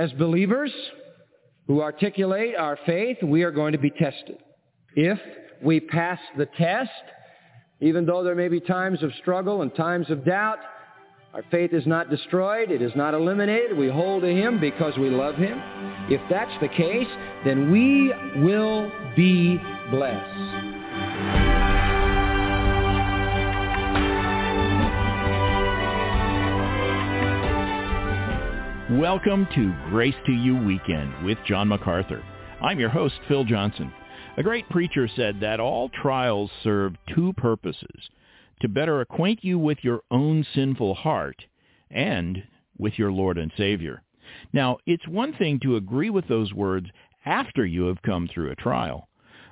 As believers who articulate our faith, we are going to be tested. If we pass the test, even though there may be times of struggle and times of doubt, our faith is not destroyed, it is not eliminated. We hold to Him because we love Him. If that's the case, then we will be blessed. Welcome to Grace to You Weekend with John MacArthur. I'm your host, Phil Johnson. A great preacher said that all trials serve two purposes, to better acquaint you with your own sinful heart and with your Lord and Savior. Now, it's one thing to agree with those words after you have come through a trial.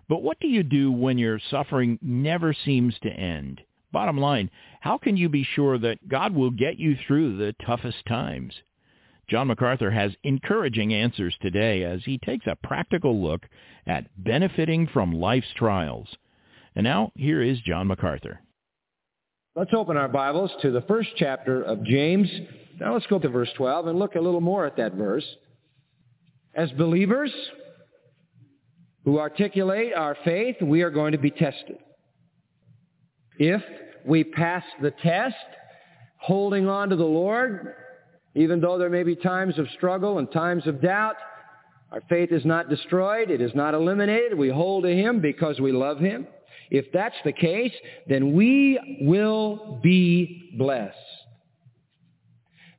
But what do you do when your suffering never seems to end? Bottom line, how can you be sure that God will get you through the toughest times? John MacArthur has encouraging answers today as he takes a practical look at benefiting from life's trials. And now, here is John MacArthur. Let's open our Bibles to the first chapter of James. Now let's go to verse 12 and look a little more at that verse. As believers who articulate our faith, we are going to be tested. If we pass the test, holding on to the Lord, even though there may be times of struggle and times of doubt, our faith is not destroyed. It is not eliminated. We hold to Him because we love Him. If that's the case, then we will be blessed.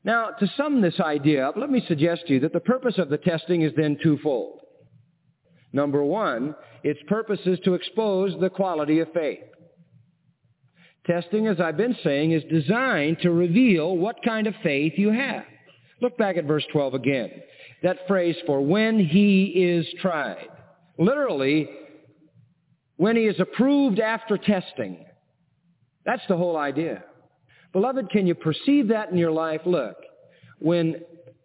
Now, to sum this idea up, let me suggest to you that the purpose of the testing is then twofold. Number one, its purpose is to expose the quality of faith. Testing, as I've been saying, is designed to reveal what kind of faith you have. Look back at verse 12 again. That phrase for when he is tried. Literally, when he is approved after testing. That's the whole idea. Beloved, can you perceive that in your life? Look, when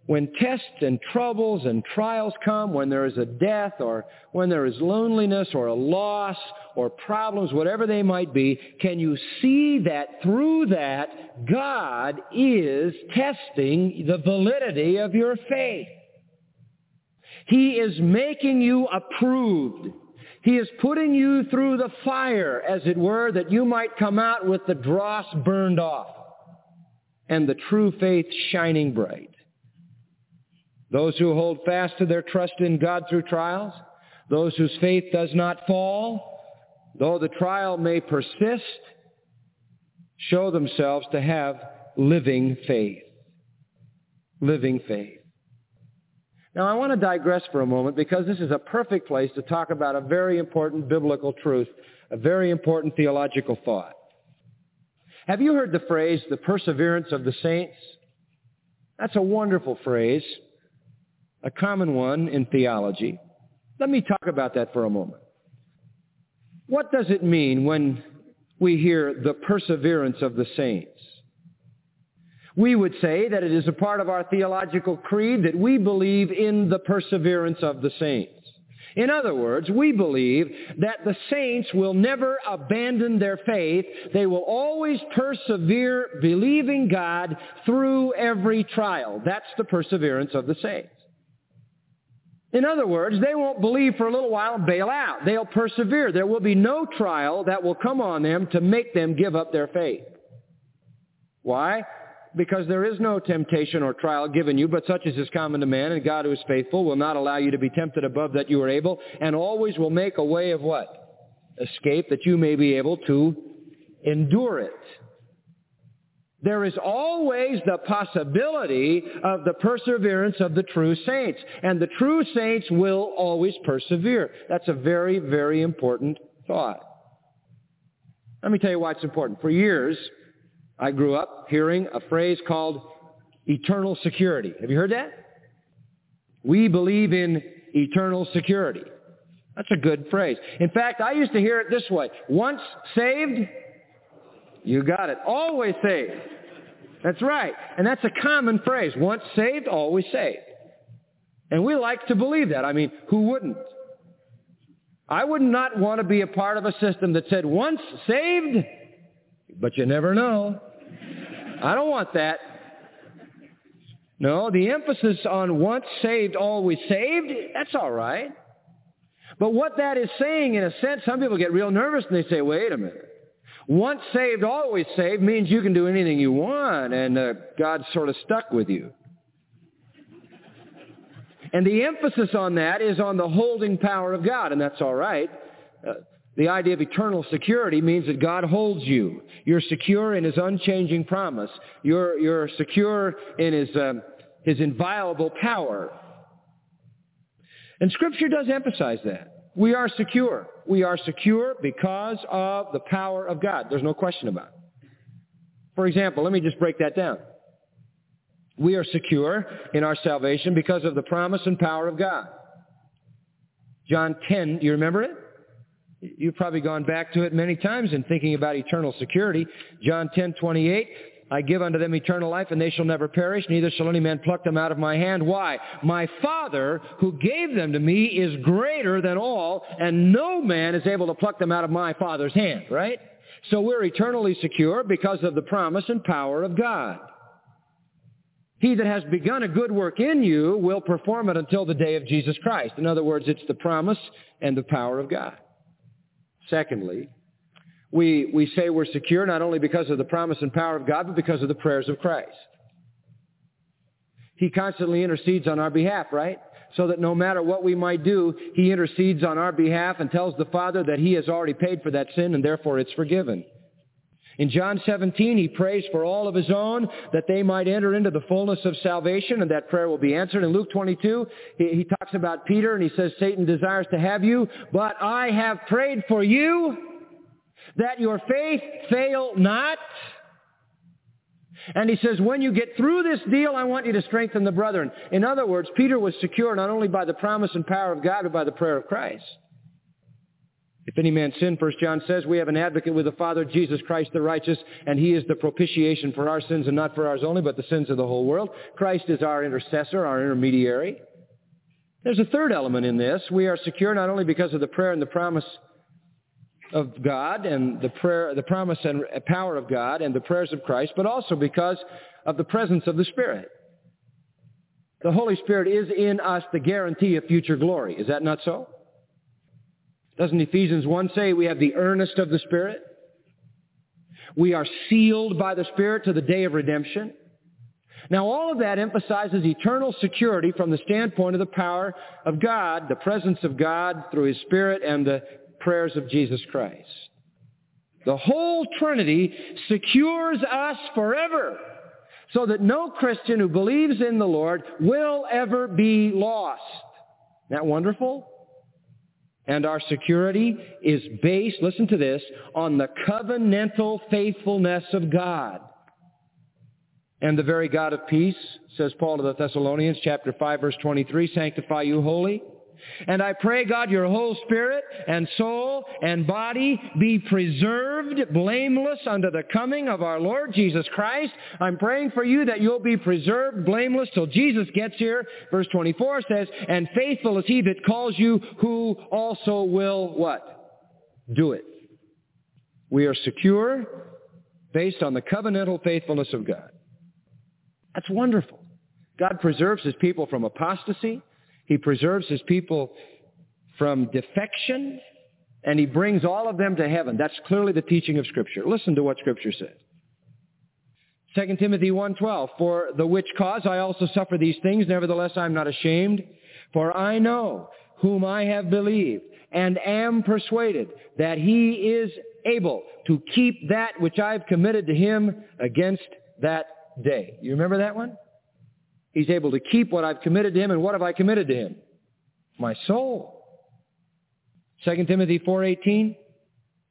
when tests and troubles and trials come, when there is a death or when there is loneliness or a loss or problems, whatever they might be, can you see that through that God is testing the validity of your faith? He is making you approved. He is putting you through the fire, as it were, that you might come out with the dross burned off and the true faith shining bright. Those who hold fast to their trust in God through trials, those whose faith does not fall, though the trial may persist, show themselves to have living faith. Living faith. Now I want to digress for a moment because this is a perfect place to talk about a very important biblical truth, a very important theological thought. Have you heard the phrase, the perseverance of the saints? That's a wonderful phrase a common one in theology. Let me talk about that for a moment. What does it mean when we hear the perseverance of the saints? We would say that it is a part of our theological creed that we believe in the perseverance of the saints. In other words, we believe that the saints will never abandon their faith. They will always persevere believing God through every trial. That's the perseverance of the saints. In other words, they won't believe for a little while and bail out. They'll persevere. There will be no trial that will come on them to make them give up their faith. Why? Because there is no temptation or trial given you, but such as is common to man, and God who is faithful will not allow you to be tempted above that you are able, and always will make a way of what? Escape that you may be able to endure it. There is always the possibility of the perseverance of the true saints. And the true saints will always persevere. That's a very, very important thought. Let me tell you why it's important. For years, I grew up hearing a phrase called eternal security. Have you heard that? We believe in eternal security. That's a good phrase. In fact, I used to hear it this way. Once saved, you got it. Always saved. That's right. And that's a common phrase. Once saved, always saved. And we like to believe that. I mean, who wouldn't? I would not want to be a part of a system that said once saved, but you never know. I don't want that. No, the emphasis on once saved, always saved, that's all right. But what that is saying, in a sense, some people get real nervous and they say, wait a minute. Once saved, always saved means you can do anything you want, and uh, God's sort of stuck with you. And the emphasis on that is on the holding power of God, and that's all right. Uh, the idea of eternal security means that God holds you. You're secure in His unchanging promise. You're, you're secure in His, um, His inviolable power. And Scripture does emphasize that. We are secure. We are secure because of the power of God. There's no question about it. For example, let me just break that down. We are secure in our salvation because of the promise and power of God. John 10, do you remember it? You've probably gone back to it many times in thinking about eternal security. John 10, 28, I give unto them eternal life, and they shall never perish, neither shall any man pluck them out of my hand. Why? My Father, who gave them to me, is greater than all, and no man is able to pluck them out of my Father's hand, right? So we're eternally secure because of the promise and power of God. He that has begun a good work in you will perform it until the day of Jesus Christ. In other words, it's the promise and the power of God. Secondly, we, we say we're secure not only because of the promise and power of God, but because of the prayers of Christ. He constantly intercedes on our behalf, right? So that no matter what we might do, He intercedes on our behalf and tells the Father that He has already paid for that sin and therefore it's forgiven. In John 17, he prays for all of his own that they might enter into the fullness of salvation, and that prayer will be answered. In Luke 22, he, he, talks about Peter, and he says, Satan desires to have you, but I have prayed for you that your faith fail not. And he says, when you get through this deal, I want you to strengthen the brethren. In other words, Peter was secure not only by the promise and power of God, but by the prayer of Christ. If any man sin, 1 John says, we have an advocate with the Father, Jesus Christ the righteous, and he is the propitiation for our sins, and not for ours only, but the sins of the whole world. Christ is our intercessor, our intermediary. There's a third element in this. We are secure not only because of the prayer and the promise of God and the prayer, the promise and power of God and the prayers of Christ, but also because of the presence of the Spirit. The Holy Spirit is in us the guarantee of future glory. Is that not so? Doesn't Ephesians 1 say we have the earnest of the Spirit? We are sealed by the Spirit to the day of redemption. Now all of that emphasizes eternal security from the standpoint of the power of God, the presence of God through His Spirit and the prayers of Jesus Christ. The whole Trinity secures us forever so that no Christian who believes in the Lord will ever be lost. Isn't that wonderful? And our security is based, listen to this, on the covenantal faithfulness of God. And the very God of peace, says Paul to the Thessalonians, chapter 5, verse 23, sanctify you wholly. And I pray, God, your whole spirit and soul and body be preserved blameless unto the coming of our Lord Jesus Christ. I'm praying for you that you'll be preserved blameless till Jesus gets here. Verse 24 says, and faithful is he that calls you who also will what? Do it. We are secure based on the covenantal faithfulness of God. That's wonderful. God preserves his people from apostasy. He preserves his people from defection, and he brings all of them to heaven. That's clearly the teaching of Scripture. Listen to what Scripture says. 2 Timothy 1.12, For the which cause I also suffer these things, nevertheless I am not ashamed, for I know whom I have believed, and am persuaded that he is able to keep that which I've committed to him against that day. You remember that one? He's able to keep what I've committed to him. And what have I committed to him? My soul. 2 Timothy 4.18,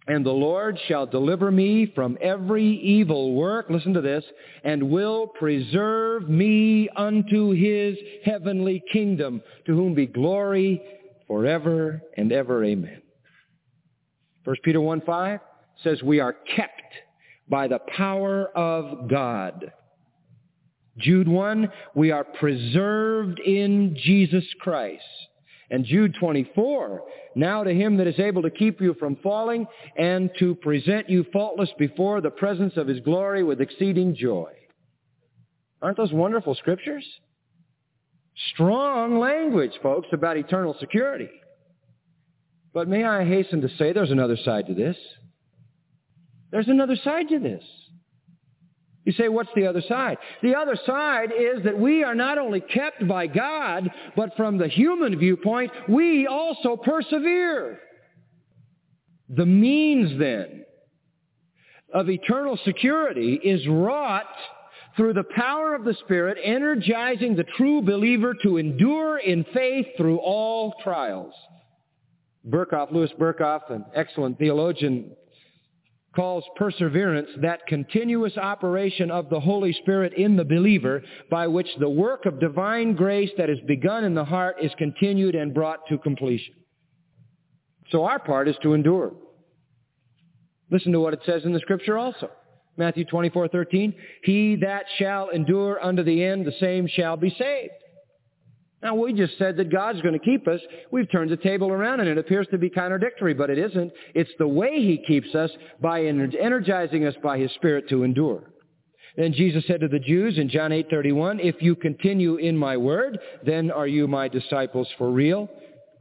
And the Lord shall deliver me from every evil work, listen to this, and will preserve me unto his heavenly kingdom, to whom be glory forever and ever. Amen. 1 Peter 1.5 says we are kept by the power of God. Jude 1, we are preserved in Jesus Christ. And Jude 24, now to him that is able to keep you from falling and to present you faultless before the presence of his glory with exceeding joy. Aren't those wonderful scriptures? Strong language, folks, about eternal security. But may I hasten to say there's another side to this. There's another side to this. You say, what's the other side? The other side is that we are not only kept by God, but from the human viewpoint, we also persevere. The means then of eternal security is wrought through the power of the Spirit, energizing the true believer to endure in faith through all trials. Berkhof, Louis Berkhof, an excellent theologian, calls perseverance that continuous operation of the Holy Spirit in the believer by which the work of divine grace that is begun in the heart is continued and brought to completion. So our part is to endure. Listen to what it says in the scripture also. Matthew 24, 13. He that shall endure unto the end, the same shall be saved. Now, we just said that God's going to keep us. We've turned the table around, and it appears to be contradictory, but it isn't. It's the way He keeps us by energizing us by His Spirit to endure. Then Jesus said to the Jews in John 8:31, "If you continue in my word, then are you my disciples for real."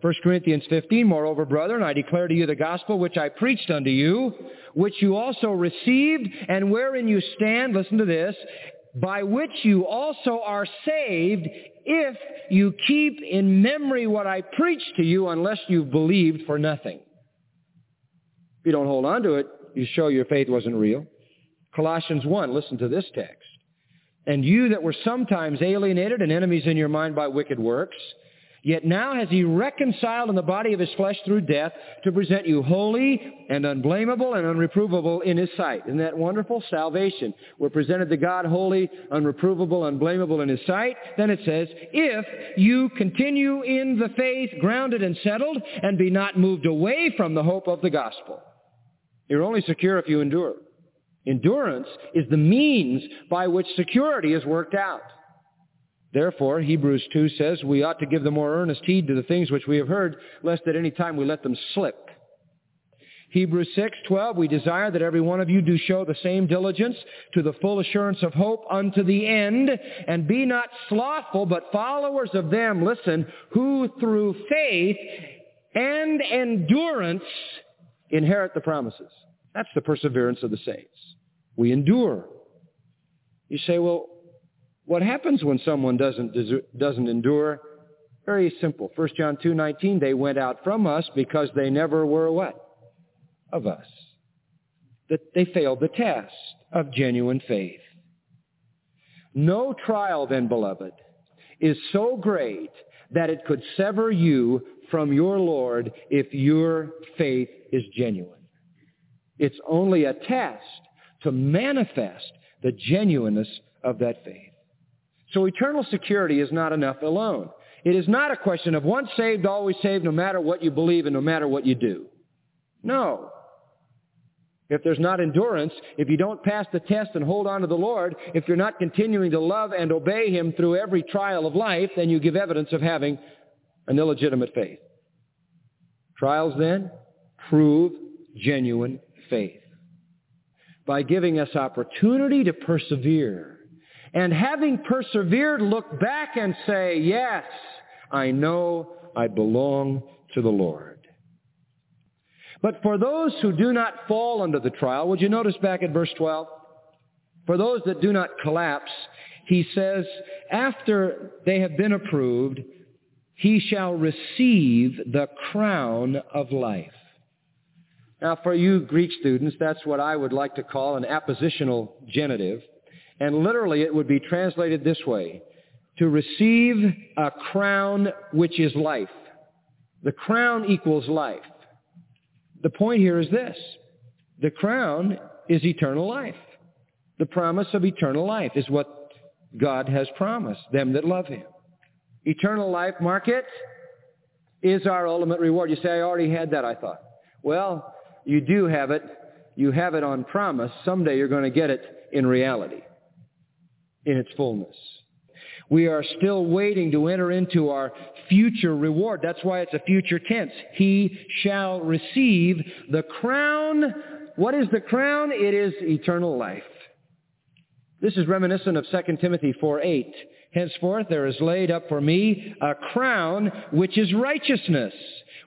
1 Corinthians 15, Moreover, brethren, I declare to you the gospel which I preached unto you, which you also received, and wherein you stand, listen to this, by which you also are saved, if you keep in memory what I preached to you unless you've believed for nothing. If you don't hold on to it, you show your faith wasn't real. Colossians 1, listen to this text. And you that were sometimes alienated and enemies in your mind by wicked works, Yet now has he reconciled in the body of his flesh through death to present you holy and unblameable and unreprovable in his sight. Isn't that wonderful? Salvation. We're presented to God holy, unreprovable, unblameable in his sight. Then it says, if you continue in the faith, grounded and settled, and be not moved away from the hope of the gospel. You're only secure if you endure. Endurance is the means by which security is worked out. Therefore, Hebrews 2 says, we ought to give the more earnest heed to the things which we have heard, lest at any time we let them slip. Hebrews 6:12 we desire that every one of you do show the same diligence to the full assurance of hope unto the end and be not slothful but followers of them listen who through faith and endurance inherit the promises. That's the perseverance of the saints. We endure. You say well what happens when someone doesn't, doesn't endure? Very simple. 1 John 2.19, they went out from us because they never were what? Of us. That they failed the test of genuine faith. No trial then, beloved, is so great that it could sever you from your Lord if your faith is genuine. It's only a test to manifest the genuineness of that faith. So eternal security is not enough alone. It is not a question of once saved, always saved, no matter what you believe and no matter what you do. No. If there's not endurance, if you don't pass the test and hold on to the Lord, if you're not continuing to love and obey Him through every trial of life, then you give evidence of having an illegitimate faith. Trials then prove genuine faith by giving us opportunity to persevere and having persevered, look back and say, yes, I know I belong to the Lord. But for those who do not fall under the trial, would you notice back at verse 12? For those that do not collapse, he says, after they have been approved, he shall receive the crown of life. Now for you Greek students, that's what I would like to call an appositional genitive. And literally it would be translated this way. To receive a crown which is life. The crown equals life. The point here is this. The crown is eternal life. The promise of eternal life is what God has promised them that love Him. Eternal life, mark it, is our ultimate reward. You say, I already had that, I thought. Well, you do have it. You have it on promise. Someday you're going to get it in reality in its fullness. We are still waiting to enter into our future reward. That's why it's a future tense. He shall receive the crown. What is the crown? It is eternal life. This is reminiscent of 2 Timothy 4.8. Henceforth there is laid up for me a crown which is righteousness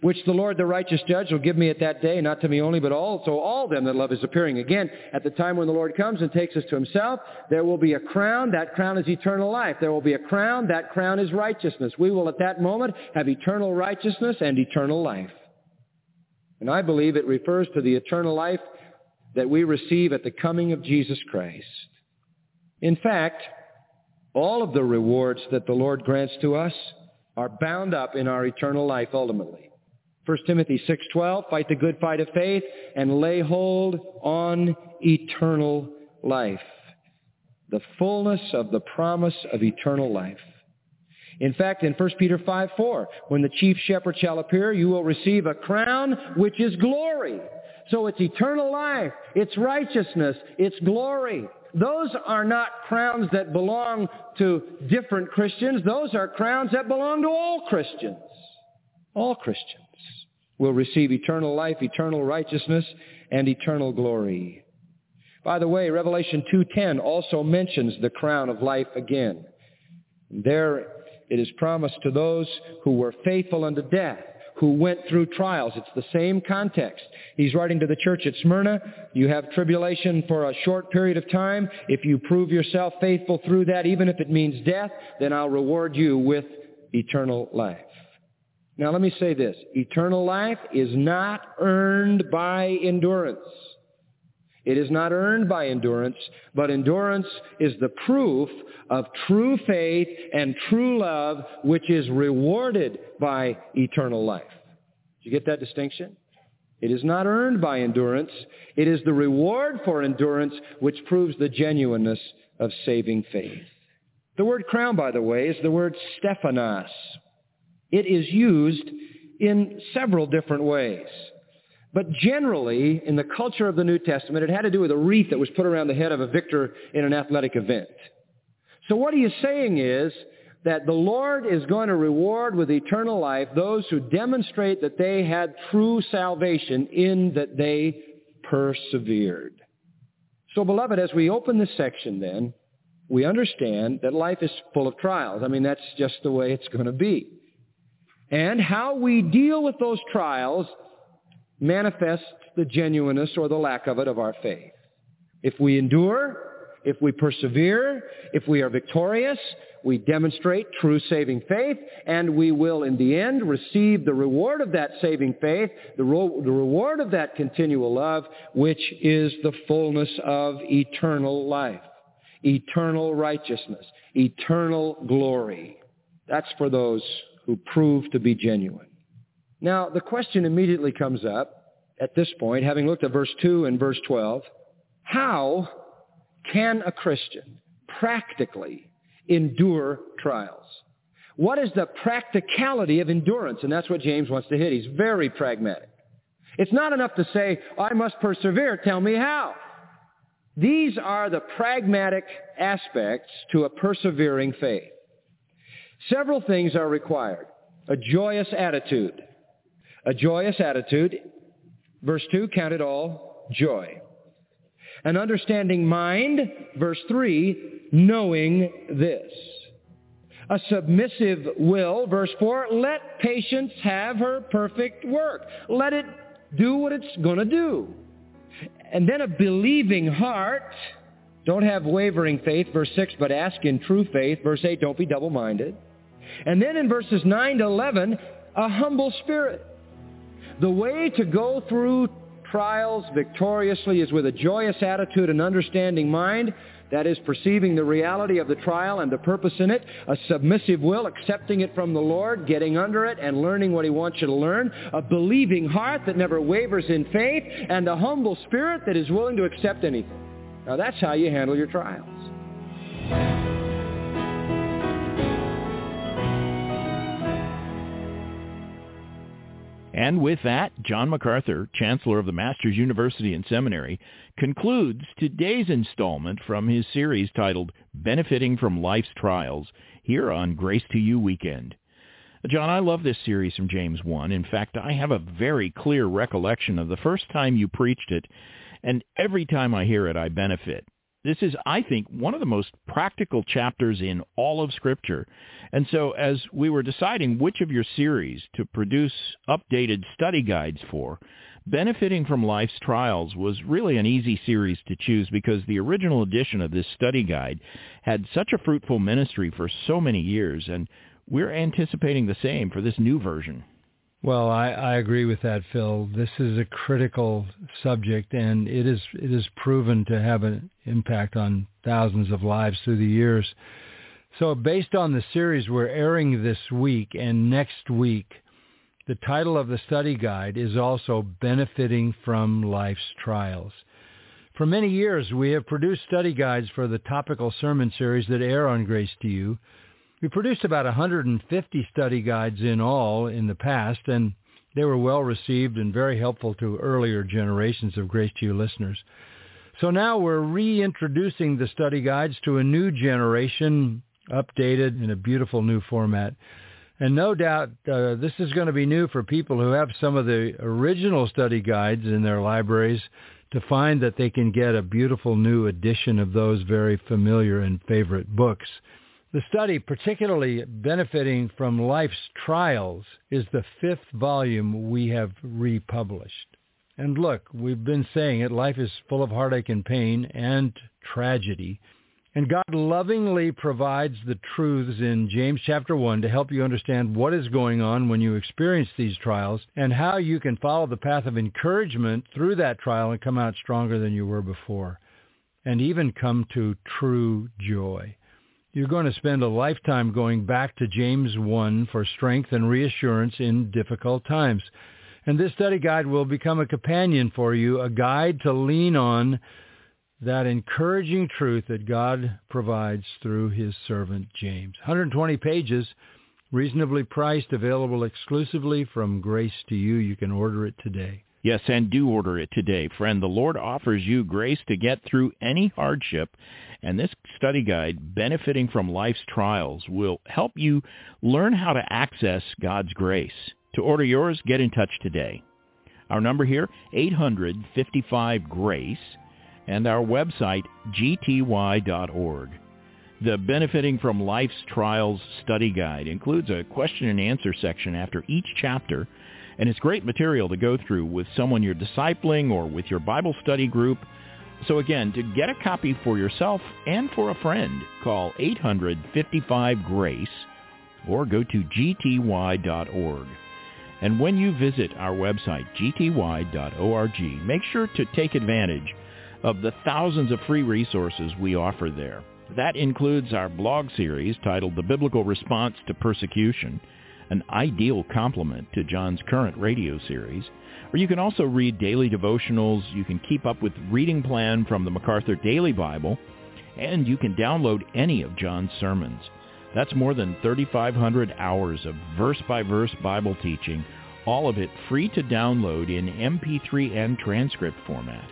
which the Lord the righteous judge will give me at that day, not to me only, but also all them that love his appearing. Again, at the time when the Lord comes and takes us to himself, there will be a crown. That crown is eternal life. There will be a crown. That crown is righteousness. We will at that moment have eternal righteousness and eternal life. And I believe it refers to the eternal life that we receive at the coming of Jesus Christ. In fact, all of the rewards that the Lord grants to us are bound up in our eternal life ultimately. 1 Timothy 6:12, fight the good fight of faith and lay hold on eternal life. The fullness of the promise of eternal life. In fact, in 1 Peter 5:4, when the chief shepherd shall appear, you will receive a crown which is glory. So it's eternal life, it's righteousness, it's glory. Those are not crowns that belong to different Christians. Those are crowns that belong to all Christians. All Christians will receive eternal life, eternal righteousness, and eternal glory. By the way, Revelation 2.10 also mentions the crown of life again. There it is promised to those who were faithful unto death, who went through trials. It's the same context. He's writing to the church at Smyrna. You have tribulation for a short period of time. If you prove yourself faithful through that, even if it means death, then I'll reward you with eternal life. Now let me say this. Eternal life is not earned by endurance. It is not earned by endurance, but endurance is the proof of true faith and true love, which is rewarded by eternal life. Did you get that distinction? It is not earned by endurance. It is the reward for endurance which proves the genuineness of saving faith. The word crown, by the way, is the word stephanos. It is used in several different ways. But generally, in the culture of the New Testament, it had to do with a wreath that was put around the head of a victor in an athletic event. So what he is saying is that the Lord is going to reward with eternal life those who demonstrate that they had true salvation in that they persevered. So beloved, as we open this section then, we understand that life is full of trials. I mean, that's just the way it's going to be. And how we deal with those trials manifests the genuineness or the lack of it of our faith. If we endure, if we persevere, if we are victorious, we demonstrate true saving faith, and we will in the end receive the reward of that saving faith, the, ro- the reward of that continual love, which is the fullness of eternal life, eternal righteousness, eternal glory. That's for those who prove to be genuine. Now, the question immediately comes up at this point, having looked at verse 2 and verse 12, how can a Christian practically endure trials? What is the practicality of endurance? And that's what James wants to hit. He's very pragmatic. It's not enough to say, I must persevere. Tell me how. These are the pragmatic aspects to a persevering faith. Several things are required. A joyous attitude. A joyous attitude. Verse 2, count it all joy. An understanding mind. Verse 3, knowing this. A submissive will. Verse 4, let patience have her perfect work. Let it do what it's going to do. And then a believing heart. Don't have wavering faith. Verse 6, but ask in true faith. Verse 8, don't be double-minded. And then in verses 9 to 11, a humble spirit. The way to go through trials victoriously is with a joyous attitude and understanding mind, that is perceiving the reality of the trial and the purpose in it, a submissive will, accepting it from the Lord, getting under it and learning what he wants you to learn, a believing heart that never wavers in faith, and a humble spirit that is willing to accept anything. Now that's how you handle your trials. And with that, John MacArthur, Chancellor of the Masters University and Seminary, concludes today's installment from his series titled Benefiting from Life's Trials here on Grace to You Weekend. John, I love this series from James 1. In fact, I have a very clear recollection of the first time you preached it, and every time I hear it, I benefit. This is, I think, one of the most practical chapters in all of Scripture. And so as we were deciding which of your series to produce updated study guides for, Benefiting from Life's Trials was really an easy series to choose because the original edition of this study guide had such a fruitful ministry for so many years, and we're anticipating the same for this new version. Well, I, I agree with that, Phil. This is a critical subject, and it is it is proven to have an impact on thousands of lives through the years. So, based on the series we're airing this week and next week, the title of the study guide is also Benefiting from Life's Trials. For many years, we have produced study guides for the topical sermon series that air on Grace to You. We produced about 150 study guides in all in the past, and they were well received and very helpful to earlier generations of Grace to You listeners. So now we're reintroducing the study guides to a new generation, updated in a beautiful new format. And no doubt uh, this is going to be new for people who have some of the original study guides in their libraries to find that they can get a beautiful new edition of those very familiar and favorite books. The study, particularly benefiting from life's trials, is the fifth volume we have republished. And look, we've been saying it, life is full of heartache and pain and tragedy. And God lovingly provides the truths in James chapter 1 to help you understand what is going on when you experience these trials and how you can follow the path of encouragement through that trial and come out stronger than you were before and even come to true joy. You're going to spend a lifetime going back to James 1 for strength and reassurance in difficult times. And this study guide will become a companion for you, a guide to lean on that encouraging truth that God provides through his servant James. 120 pages, reasonably priced, available exclusively from Grace to You. You can order it today. Yes, and do order it today, friend. The Lord offers you grace to get through any hardship, and this study guide, Benefiting from Life's Trials, will help you learn how to access God's grace. To order yours, get in touch today. Our number here, 855-GRACE and our website, gty.org. The Benefiting from Life's Trials study guide includes a question and answer section after each chapter, and it's great material to go through with someone you're discipling or with your Bible study group. So again, to get a copy for yourself and for a friend, call 855-GRACE or go to gty.org. And when you visit our website, gty.org, make sure to take advantage of the thousands of free resources we offer there. That includes our blog series titled The Biblical Response to Persecution, an ideal complement to John's current radio series. Or you can also read daily devotionals, you can keep up with reading plan from the MacArthur Daily Bible, and you can download any of John's sermons. That's more than 3,500 hours of verse-by-verse Bible teaching, all of it free to download in MP3 and transcript format.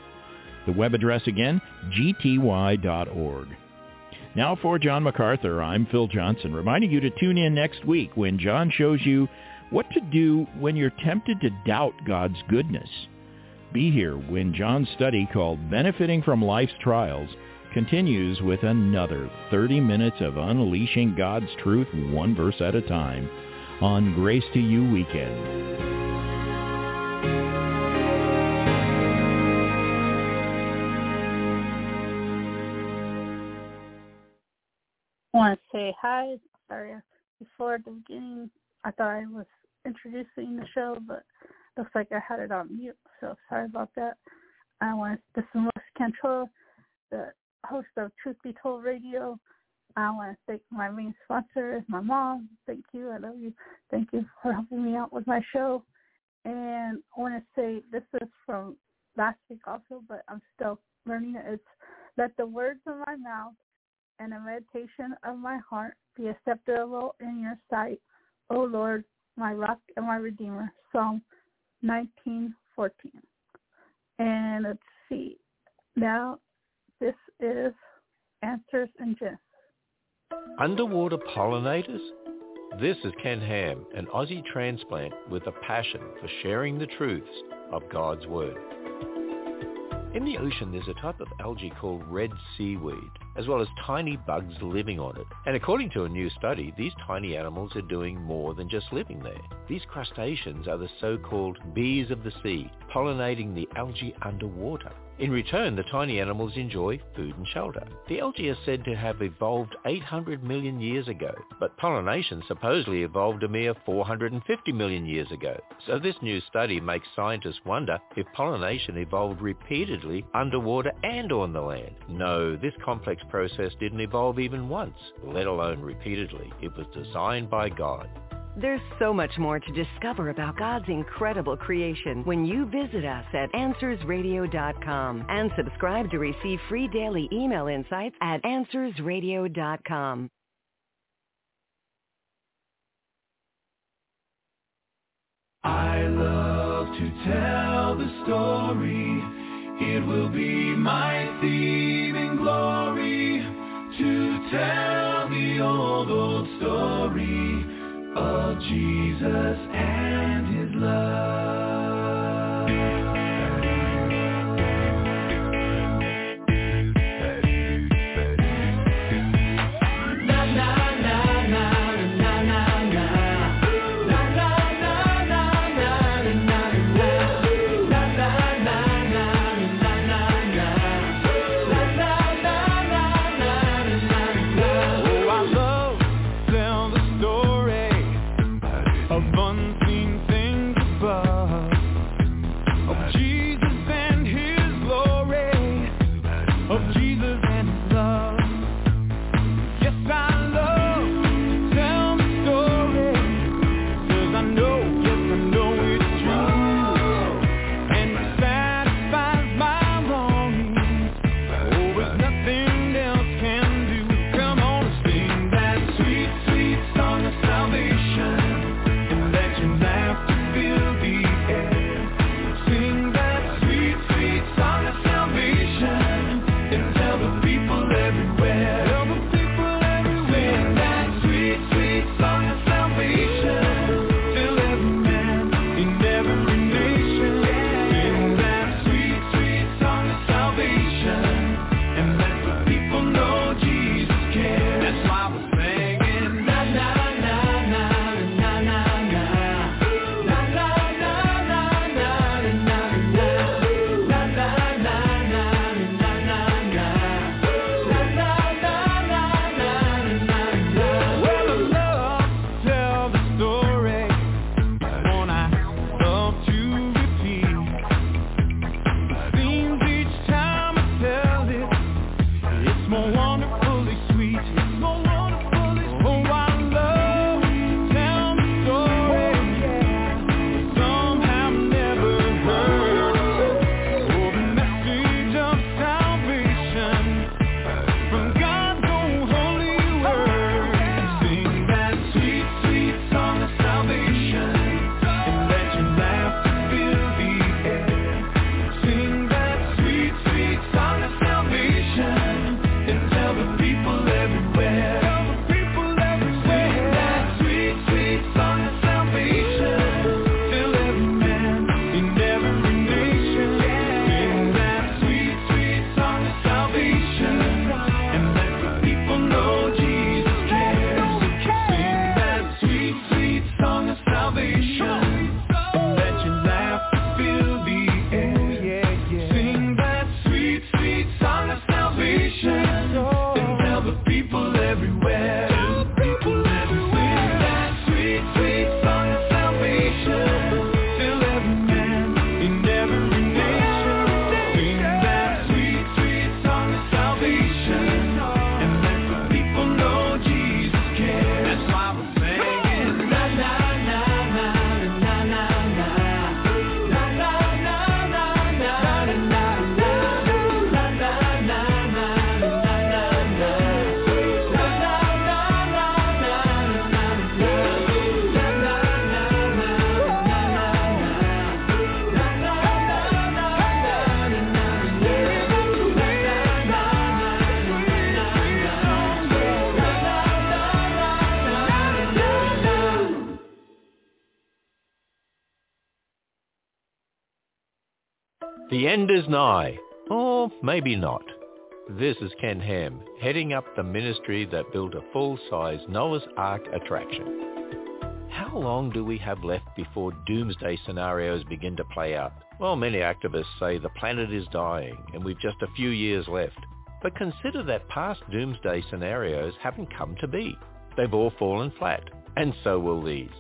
The web address again, gty.org. Now for John MacArthur, I'm Phil Johnson, reminding you to tune in next week when John shows you what to do when you're tempted to doubt God's goodness. Be here when John's study called Benefiting from Life's Trials continues with another 30 minutes of unleashing God's truth one verse at a time on Grace to You Weekend. Want to say hi. Sorry, before the beginning, I thought I was introducing the show, but looks like I had it on mute. So sorry about that. I want to, this is Melissa Cantrell, the host of Truth Be Told Radio. I want to thank my main sponsor, my mom. Thank you. I love you. Thank you for helping me out with my show. And I want to say this is from last week also, but I'm still learning it. It's let the words of my mouth and the meditation of my heart be acceptable in your sight, O Lord, my rock and my redeemer. Psalm 19:14. And let's see. Now, this is Answers in Genesis. Underwater pollinators? This is Ken Ham, an Aussie transplant with a passion for sharing the truths of God's Word. In the ocean, there's a type of algae called red seaweed, as well as tiny bugs living on it. And according to a new study, these tiny animals are doing more than just living there. These crustaceans are the so-called bees of the sea, pollinating the algae underwater. In return, the tiny animals enjoy food and shelter. The algae is said to have evolved 800 million years ago, but pollination supposedly evolved a mere 450 million years ago. So this new study makes scientists wonder if pollination evolved repeatedly underwater and on the land. No, this complex process didn't evolve even once, let alone repeatedly. It was designed by God. There's so much more to discover about God's incredible creation when you visit us at AnswersRadio.com and subscribe to receive free daily email insights at AnswersRadio.com. I love to tell the story. It will be my theme and glory to tell the old, old story of Jesus and his love. End is nigh. Or maybe not. This is Ken Ham, heading up the ministry that built a full-size Noah's Ark attraction. How long do we have left before doomsday scenarios begin to play out? Well, many activists say the planet is dying and we've just a few years left. But consider that past doomsday scenarios haven't come to be. They've all fallen flat, and so will these.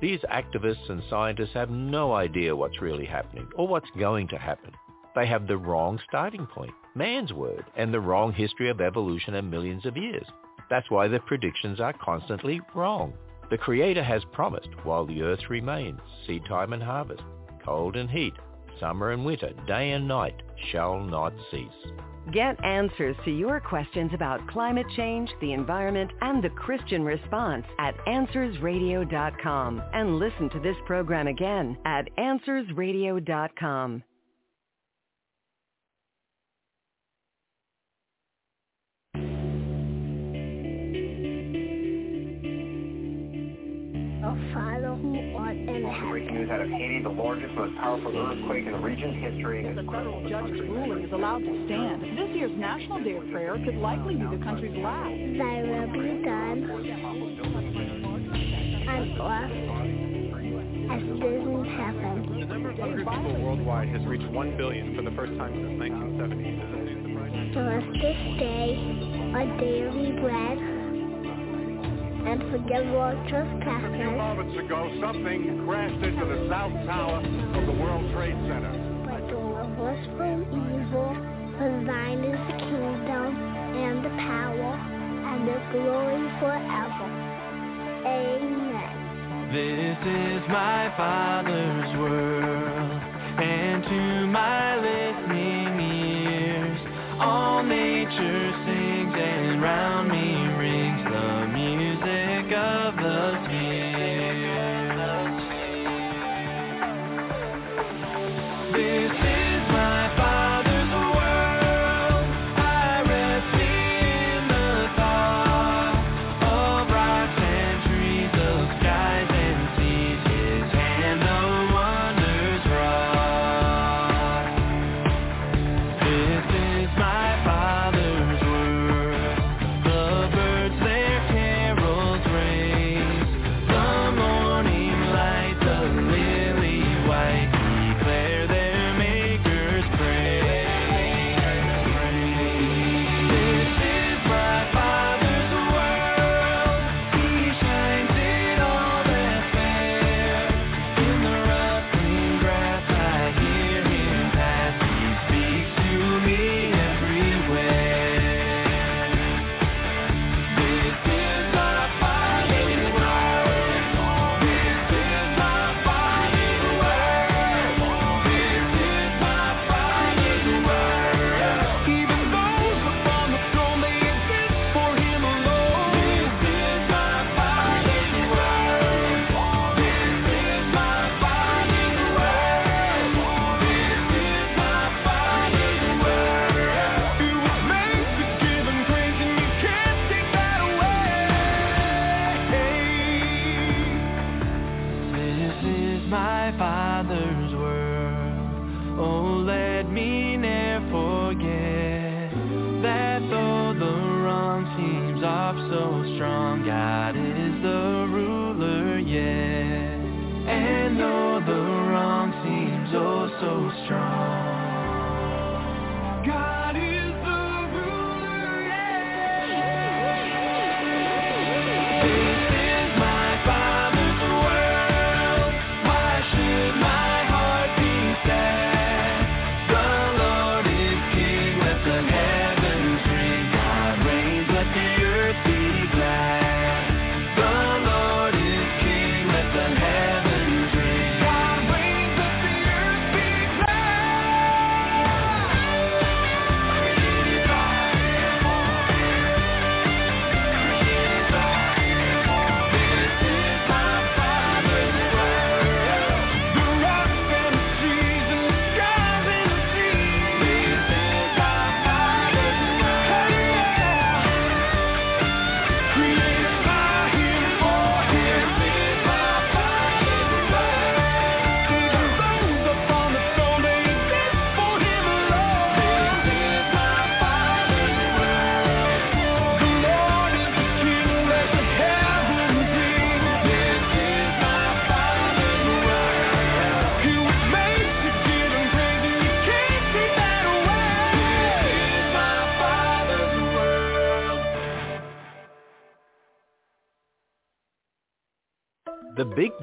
These activists and scientists have no idea what's really happening or what's going to happen. They have the wrong starting point, man's word, and the wrong history of evolution and millions of years. That's why their predictions are constantly wrong. The Creator has promised while the earth remains, seed time and harvest, cold and heat, summer and winter, day and night shall not cease. Get answers to your questions about climate change, the environment, and the Christian response at AnswersRadio.com and listen to this program again at AnswersRadio.com. Father in Breaking news out of Haiti, the largest, most powerful earthquake in the region's history. The federal judge's ruling is allowed to stand. This year's National Day of Prayer could likely be the country's last. Thy will be done on earth as it is in heaven. The number of hungry people worldwide has reached 1 billion for the first time since 1970. Give us this day our daily bread and forgive our trespasses. A few moments ago, something crashed into the south tower of the World Trade Center. But deliver us from evil, for thine is the kingdom and the power and the glory forever. Amen. This is my Father's world, and to my listening ears, all nature sings and round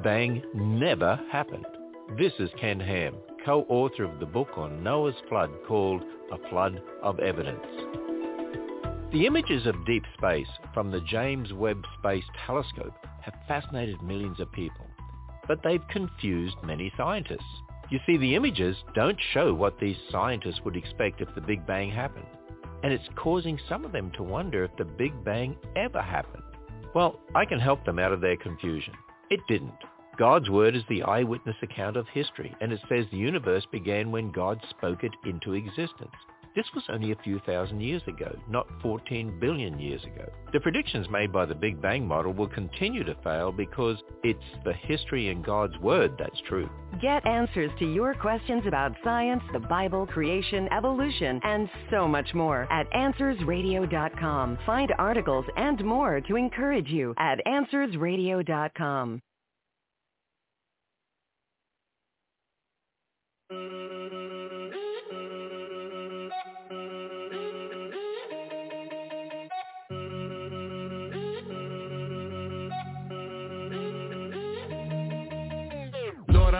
Bang never happened. This is Ken Ham, co-author of the book on Noah's flood called A Flood of Evidence. The images of deep space from the James Webb Space Telescope have fascinated millions of people, but they've confused many scientists. You see, the images don't show what these scientists would expect if the Big Bang happened, and it's causing some of them to wonder if the Big Bang ever happened. Well, I can help them out of their confusion. It didn't. God's word is the eyewitness account of history, and it says the universe began when God spoke it into existence. This was only a few thousand years ago, not 14 billion years ago. The predictions made by the Big Bang model will continue to fail because it's the history in God's Word that's true. Get answers to your questions about science, the Bible, creation, evolution, and so much more at AnswersRadio.com. Find articles and more to encourage you at AnswersRadio.com. Lord,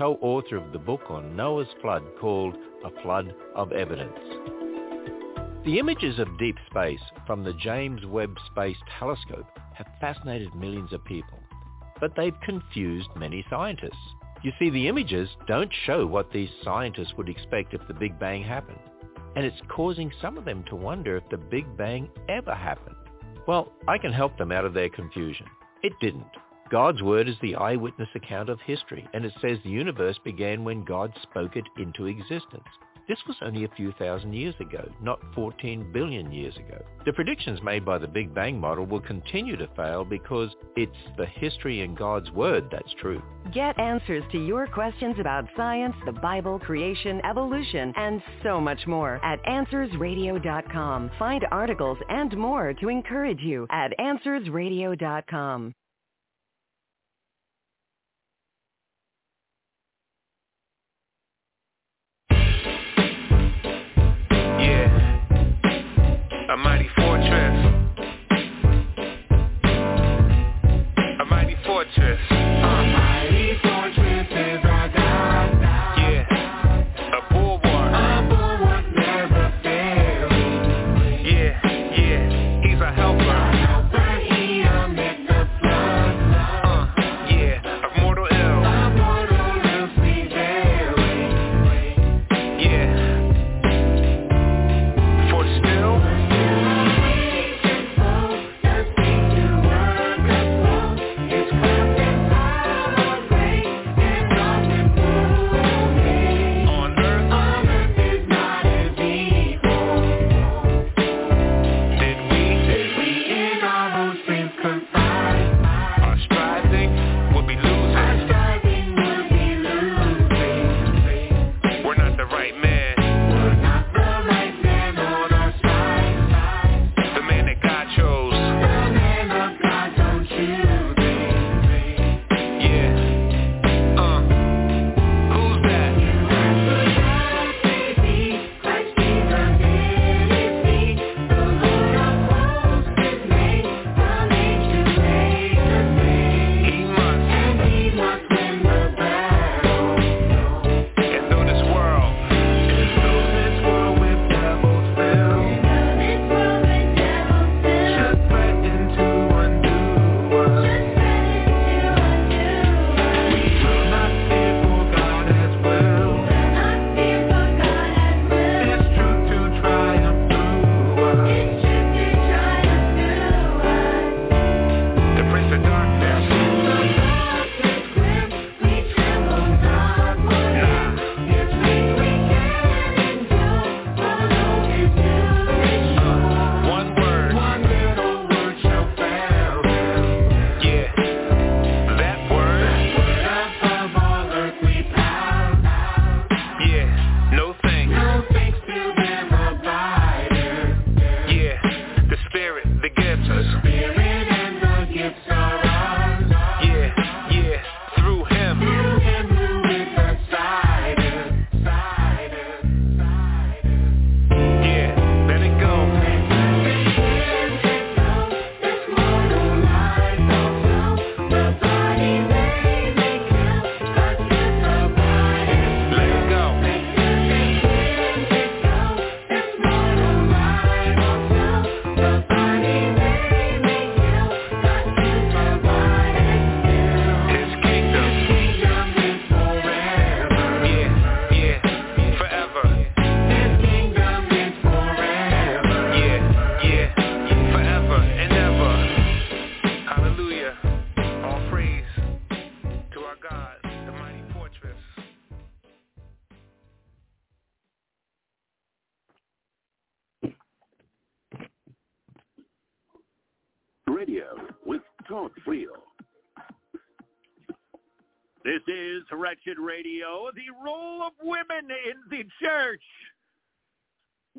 co-author of the book on Noah's flood called A Flood of Evidence. The images of deep space from the James Webb Space Telescope have fascinated millions of people, but they've confused many scientists. You see, the images don't show what these scientists would expect if the Big Bang happened, and it's causing some of them to wonder if the Big Bang ever happened. Well, I can help them out of their confusion. It didn't. God's word is the eyewitness account of history, and it says the universe began when God spoke it into existence. This was only a few thousand years ago, not 14 billion years ago. The predictions made by the Big Bang model will continue to fail because it's the history in God's Word that's true. Get answers to your questions about science, the Bible, creation, evolution, and so much more at AnswersRadio.com. Find articles and more to encourage you at AnswersRadio.com.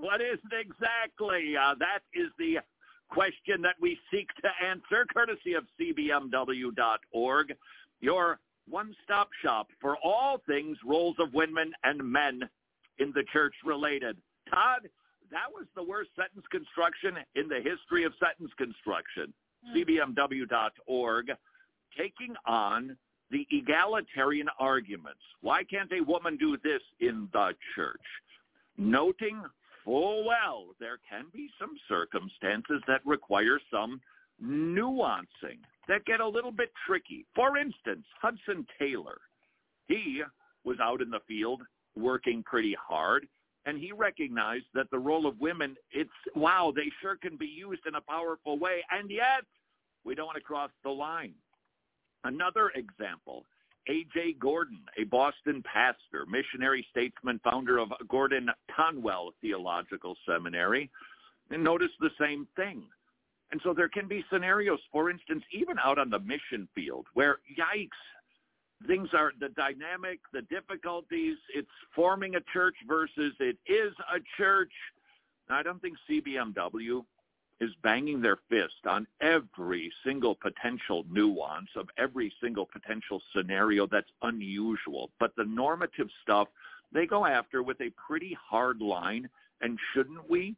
What is it exactly? Uh, that is the question that we seek to answer, courtesy of cbmw.org, your one-stop shop for all things roles of women and men in the church related. Todd, that was the worst sentence construction in the history of sentence construction. cbmw.org. taking on the egalitarian arguments. Why can't a woman do this in the church? Noting full well there can be some circumstances that require some nuancing that get a little bit tricky. For instance, Hudson Taylor, he was out in the field working pretty hard and he recognized that the role of women it's wow they sure can be used in a powerful way and yet we don't want to cross the line another example A.J. Gordon, a Boston pastor, missionary statesman, founder of Gordon Conwell Theological Seminary, and notice the same thing. And so there can be scenarios, for instance, even out on the mission field, where, yikes, things are the dynamic, the difficulties, it's forming a church versus it is a church. I don't think CBMW is banging their fist on every single potential nuance of every single potential scenario that's unusual. But the normative stuff they go after with a pretty hard line. And shouldn't we,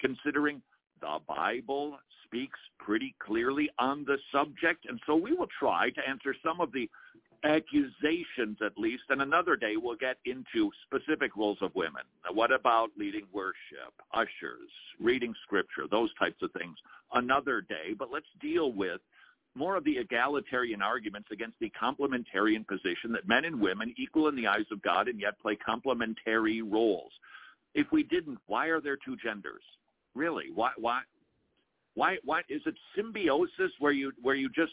considering the Bible speaks pretty clearly on the subject? And so we will try to answer some of the accusations at least, and another day we'll get into specific roles of women. What about leading worship, ushers, reading scripture, those types of things? Another day, but let's deal with more of the egalitarian arguments against the complementarian position that men and women equal in the eyes of God and yet play complementary roles. If we didn't, why are there two genders? Really? Why why why why is it symbiosis where you where you just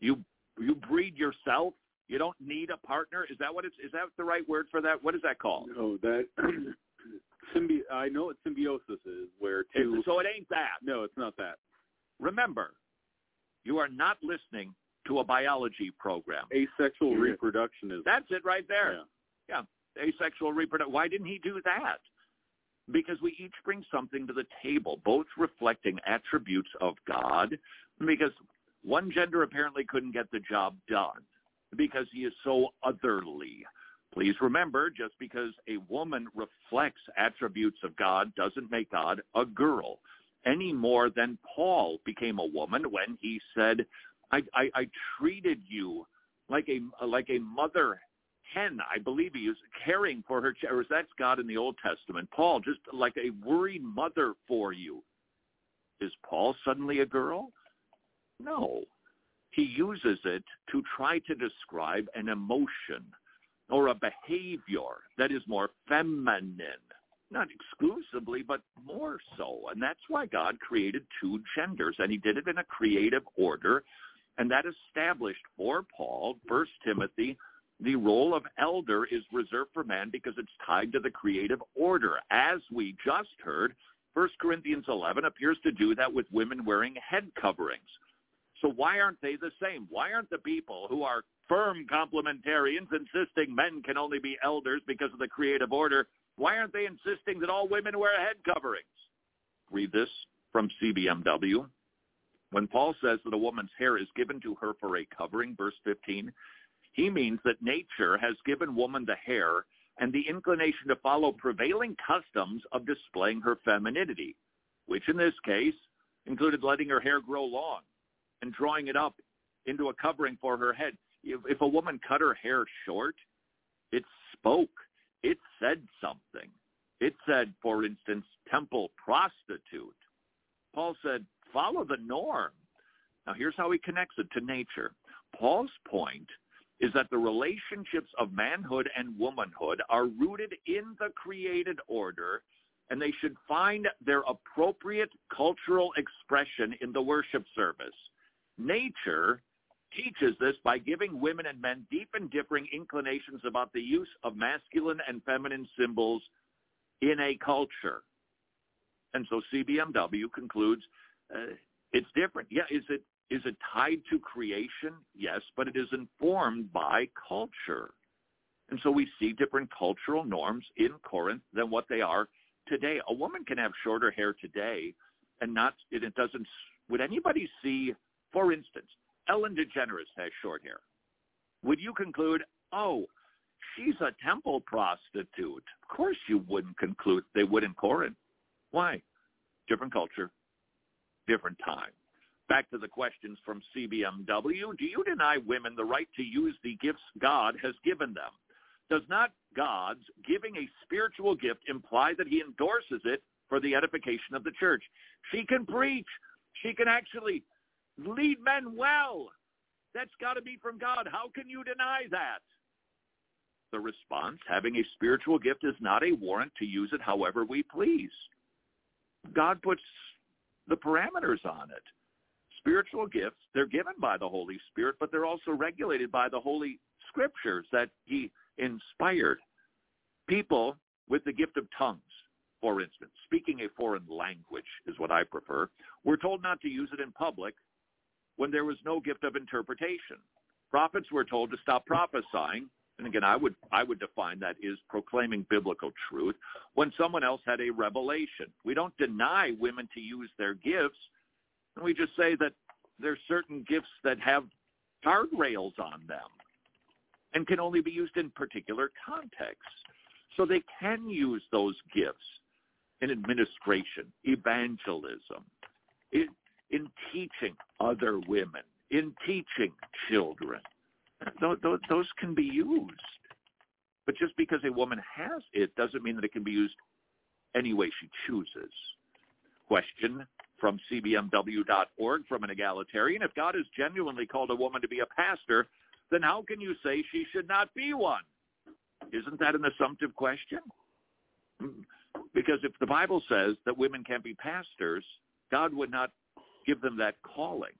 you you breed yourself. You don't need a partner. Is that what it's? Is that the right word for that? What is that called? No, that symbi. I know what symbiosis is, where two. It's, so it ain't that. No, it's not that. Remember, you are not listening to a biology program. Asexual reproduction is. That's it right there. Yeah. yeah. Asexual reproduction. Why didn't he do that? Because we each bring something to the table, both reflecting attributes of God. Because one gender apparently couldn't get the job done because he is so otherly. Please remember, just because a woman reflects attributes of God doesn't make God a girl any more than Paul became a woman when he said, I, I, I treated you like a like a mother hen, I believe he is caring for her child. That's God in the Old Testament. Paul, just like a worried mother for you. Is Paul suddenly a girl? No. He uses it to try to describe an emotion or a behavior that is more feminine. Not exclusively, but more so. And that's why God created two genders, and he did it in a creative order. And that established for Paul, First Timothy, the role of elder is reserved for man because it's tied to the creative order. As we just heard, 1 Corinthians 11 appears to do that with women wearing head coverings. So why aren't they the same? Why aren't the people who are firm complementarians insisting men can only be elders because of the creative order, why aren't they insisting that all women wear head coverings? Read this from CBMW. When Paul says that a woman's hair is given to her for a covering, verse 15, he means that nature has given woman the hair and the inclination to follow prevailing customs of displaying her femininity, which in this case included letting her hair grow long and drawing it up into a covering for her head. If, if a woman cut her hair short, it spoke. It said something. It said, for instance, temple prostitute. Paul said, follow the norm. Now here's how he connects it to nature. Paul's point is that the relationships of manhood and womanhood are rooted in the created order and they should find their appropriate cultural expression in the worship service. Nature teaches this by giving women and men deep and differing inclinations about the use of masculine and feminine symbols in a culture. And so CBMW concludes uh, it's different. Yeah, is it is it tied to creation? Yes, but it is informed by culture. And so we see different cultural norms in Corinth than what they are today. A woman can have shorter hair today and not it doesn't would anybody see for instance, Ellen DeGeneres has short hair. Would you conclude, oh, she's a temple prostitute? Of course you wouldn't conclude they would in Corinth. Why? Different culture, different time. Back to the questions from CBMW. Do you deny women the right to use the gifts God has given them? Does not God's giving a spiritual gift imply that he endorses it for the edification of the church? She can preach. She can actually lead men well. That's got to be from God. How can you deny that? The response, having a spiritual gift is not a warrant to use it however we please. God puts the parameters on it. Spiritual gifts, they're given by the Holy Spirit, but they're also regulated by the Holy Scriptures that he inspired. People with the gift of tongues, for instance, speaking a foreign language is what I prefer, we're told not to use it in public when there was no gift of interpretation. Prophets were told to stop prophesying, and again, I would I would define that is proclaiming biblical truth when someone else had a revelation. We don't deny women to use their gifts, and we just say that there's certain gifts that have guardrails on them and can only be used in particular contexts. So they can use those gifts in administration, evangelism, in, in teaching other women, in teaching children. Those, those can be used. But just because a woman has it doesn't mean that it can be used any way she chooses. Question from cbmw.org from an egalitarian. If God has genuinely called a woman to be a pastor, then how can you say she should not be one? Isn't that an assumptive question? Hmm. Because if the Bible says that women can't be pastors, God would not give them that calling.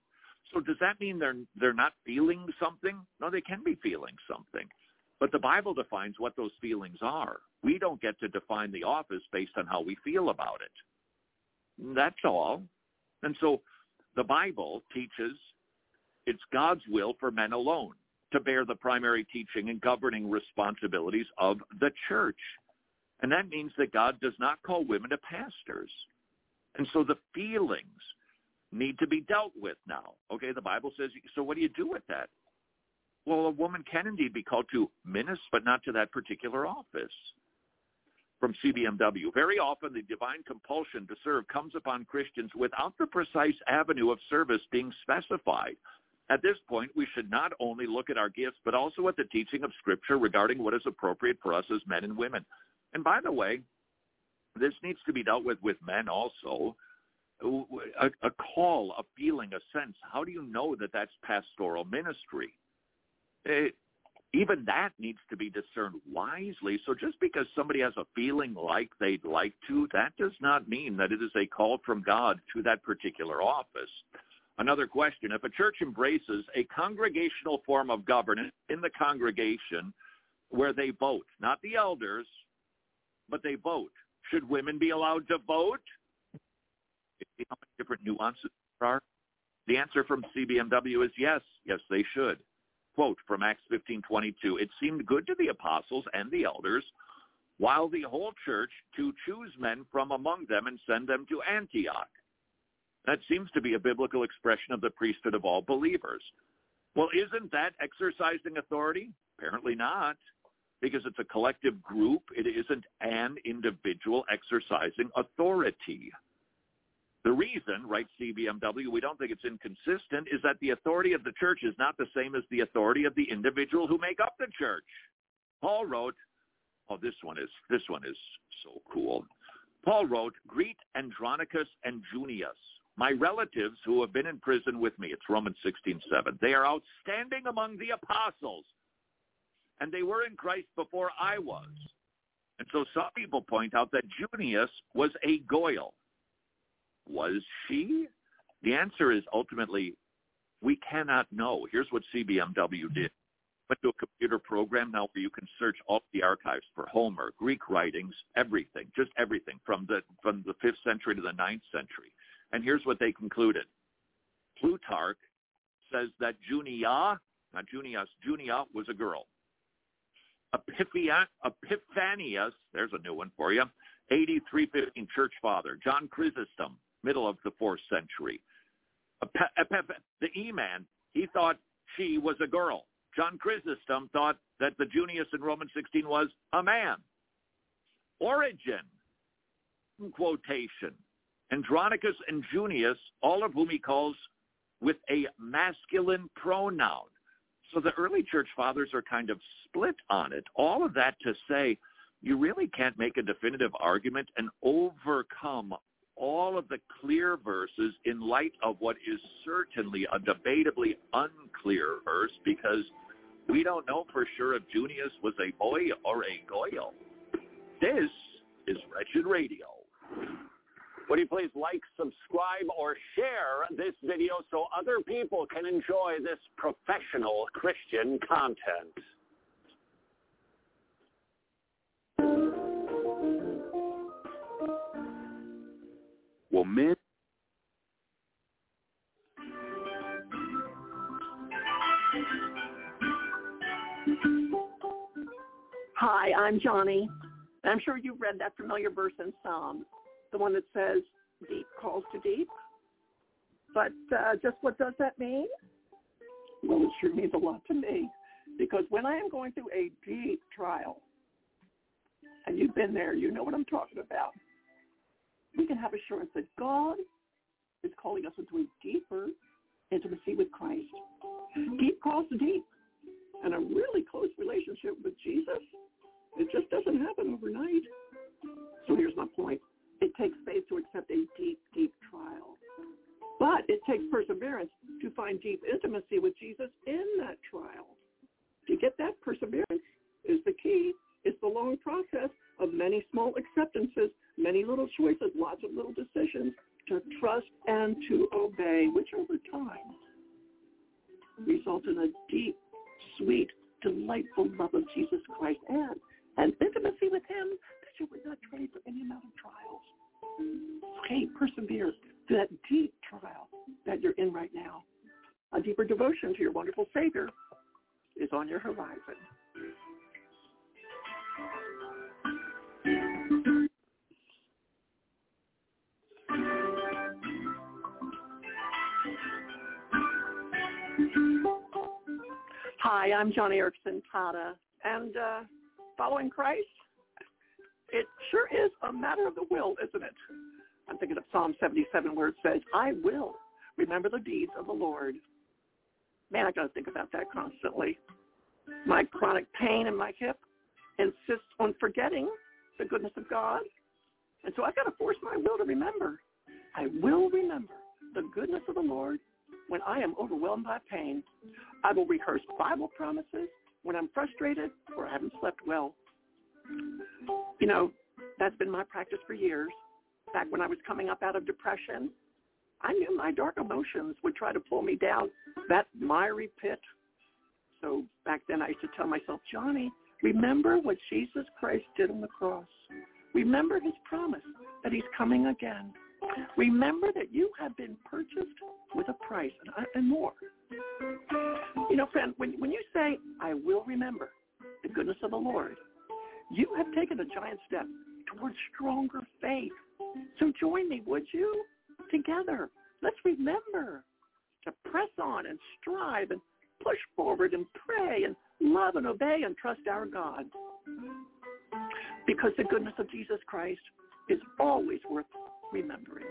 So does that mean they're they're not feeling something? No, they can be feeling something. But the Bible defines what those feelings are. We don't get to define the office based on how we feel about it. That's all. And so the Bible teaches it's God's will for men alone to bear the primary teaching and governing responsibilities of the church. And that means that God does not call women to pastors. And so the feelings need to be dealt with now. Okay, the Bible says, so what do you do with that? Well, a woman can indeed be called to minister, but not to that particular office. From CBMW, very often the divine compulsion to serve comes upon Christians without the precise avenue of service being specified. At this point, we should not only look at our gifts, but also at the teaching of Scripture regarding what is appropriate for us as men and women. And by the way, this needs to be dealt with with men also a, a call, a feeling, a sense. How do you know that that's pastoral ministry? It, even that needs to be discerned wisely. So just because somebody has a feeling like they'd like to, that does not mean that it is a call from God to that particular office. Another question, if a church embraces a congregational form of governance in the congregation where they vote, not the elders, but they vote, should women be allowed to vote? See how many different nuances there are? The answer from CBMW is yes. Yes, they should. Quote from Acts 15:22, it seemed good to the apostles and the elders while the whole church to choose men from among them and send them to Antioch. That seems to be a biblical expression of the priesthood of all believers. Well, isn't that exercising authority? Apparently not, because it's a collective group. It isn't an individual exercising authority. The reason, writes CBMW, we don't think it's inconsistent is that the authority of the church is not the same as the authority of the individual who make up the church. Paul wrote, oh, this one is, this one is so cool. Paul wrote, greet Andronicus and Junius, my relatives who have been in prison with me. It's Romans 16:7. They are outstanding among the apostles, and they were in Christ before I was. And so some people point out that Junius was a Goyle. Was she? The answer is ultimately we cannot know. Here's what CBMW did. Went to a computer program now where you can search all the archives for Homer, Greek writings, everything, just everything from the from the fifth century to the ninth century. And here's what they concluded. Plutarch says that Junia, not Junius, Junia was a girl. Epiphanius, there's a new one for you, 8315 church father. John Chrysostom, middle of the fourth century. The E-man, he thought she was a girl. John Chrysostom thought that the Junius in Romans 16 was a man. Origen, quotation, Andronicus and Junius, all of whom he calls with a masculine pronoun. So the early church fathers are kind of split on it. All of that to say, you really can't make a definitive argument and overcome all of the clear verses in light of what is certainly a debatably unclear verse because we don't know for sure if Junius was a boy or a goyle. This is Wretched Radio. Would you please like, subscribe, or share this video so other people can enjoy this professional Christian content? Men Hi, I'm Joni. I'm sure you've read that familiar verse in Psalms, the one that says, deep calls to deep. But uh, just what does that mean? Well, it sure means a lot to me. Because when I am going through a deep trial, and you've been there, you know what I'm talking about, we can have assurance that God is calling us into a deeper intimacy with Christ. Deep calls to deep. And a really close relationship with Jesus, it just doesn't happen overnight. So here's my point. It takes faith to accept a deep, deep trial. But it takes perseverance to find deep intimacy with Jesus in that trial. To get that perseverance is the key. It's the long process of many small acceptances, many little choices, lots of little decisions to trust and to obey, which over time result in a deep, sweet, delightful love of Jesus Christ and an intimacy with him that you would not trade for any amount of trials. Okay, persevere through that deep trial that you're in right now. A deeper devotion to your wonderful Savior is on your horizon. Hi, I'm Joni Eareckson Tada, and uh, following Christ, it sure is a matter of the will, isn't it? I'm thinking of Psalm 77 where it says, I will remember the deeds of the Lord. Man, I got to think about that constantly. My chronic pain in my hip insists on forgetting the goodness of God. And so I've got to force my will to remember. I will remember the goodness of the Lord when I am overwhelmed by pain. I will rehearse Bible promises when I'm frustrated or I haven't slept well. You know, that's been my practice for years. Back when I was coming up out of depression, I knew my dark emotions would try to pull me down that miry pit. So back then I used to tell myself, Joni, remember what Jesus Christ did on the cross. Remember his promise that he's coming again. Remember that you have been purchased with a price and, uh, and more. You know, friend, when, when you say, I will remember the goodness of the Lord, you have taken a giant step towards stronger faith. So join me, would you? Together, let's remember to press on and strive and push forward and pray and love and obey and trust our God. Because the goodness of Jesus Christ is always worth remembering.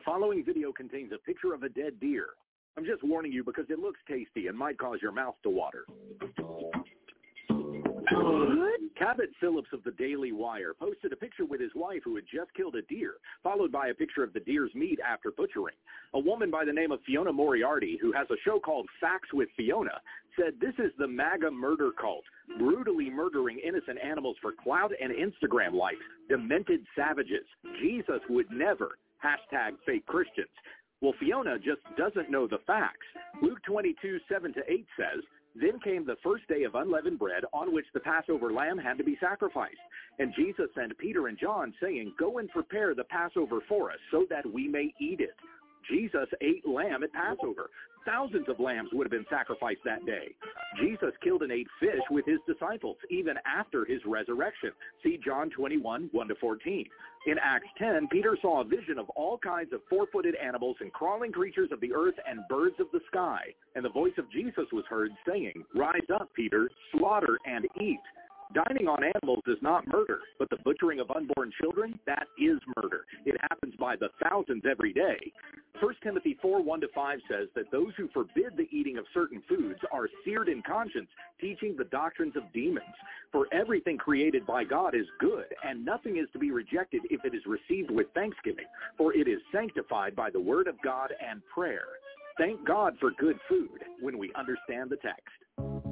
The following video contains a picture of a dead deer. I'm just warning you because it looks tasty and might cause your mouth to water. Cabot Phillips of the Daily Wire posted a picture with his wife who had just killed a deer, followed by a picture of the deer's meat after butchering. A woman by the name of Fiona Moriarty, who has a show called Facts with Fiona, said this is the MAGA murder cult, brutally murdering innocent animals for clout and Instagram likes, demented savages. Jesus would never. Hashtag fake Christians. Well, Fiona just doesn't know the facts. Luke 22, 7 to 8 says, Then came the first day of unleavened bread on which the Passover lamb had to be sacrificed. And Jesus sent Peter and John, saying, Go and prepare the Passover for us, so that we may eat it. Jesus ate lamb at Passover. Thousands of lambs would have been sacrificed that day. Jesus killed and ate fish with his disciples, even after his resurrection. See John 21, 1 to 14. In Acts 10, Peter saw a vision of all kinds of four-footed animals and crawling creatures of the earth and birds of the sky. And the voice of Jesus was heard saying, Rise up, Peter, slaughter and eat. Dining on animals is not murder, but the butchering of unborn children, that is murder. It happens by the thousands every day. 1 Timothy 4, 1 to 5 says that those who forbid the eating of certain foods are seared in conscience, teaching the doctrines of demons. For everything created by God is good, and nothing is to be rejected if it is received with thanksgiving, for it is sanctified by the word of God and prayer. Thank God for good food when we understand the text.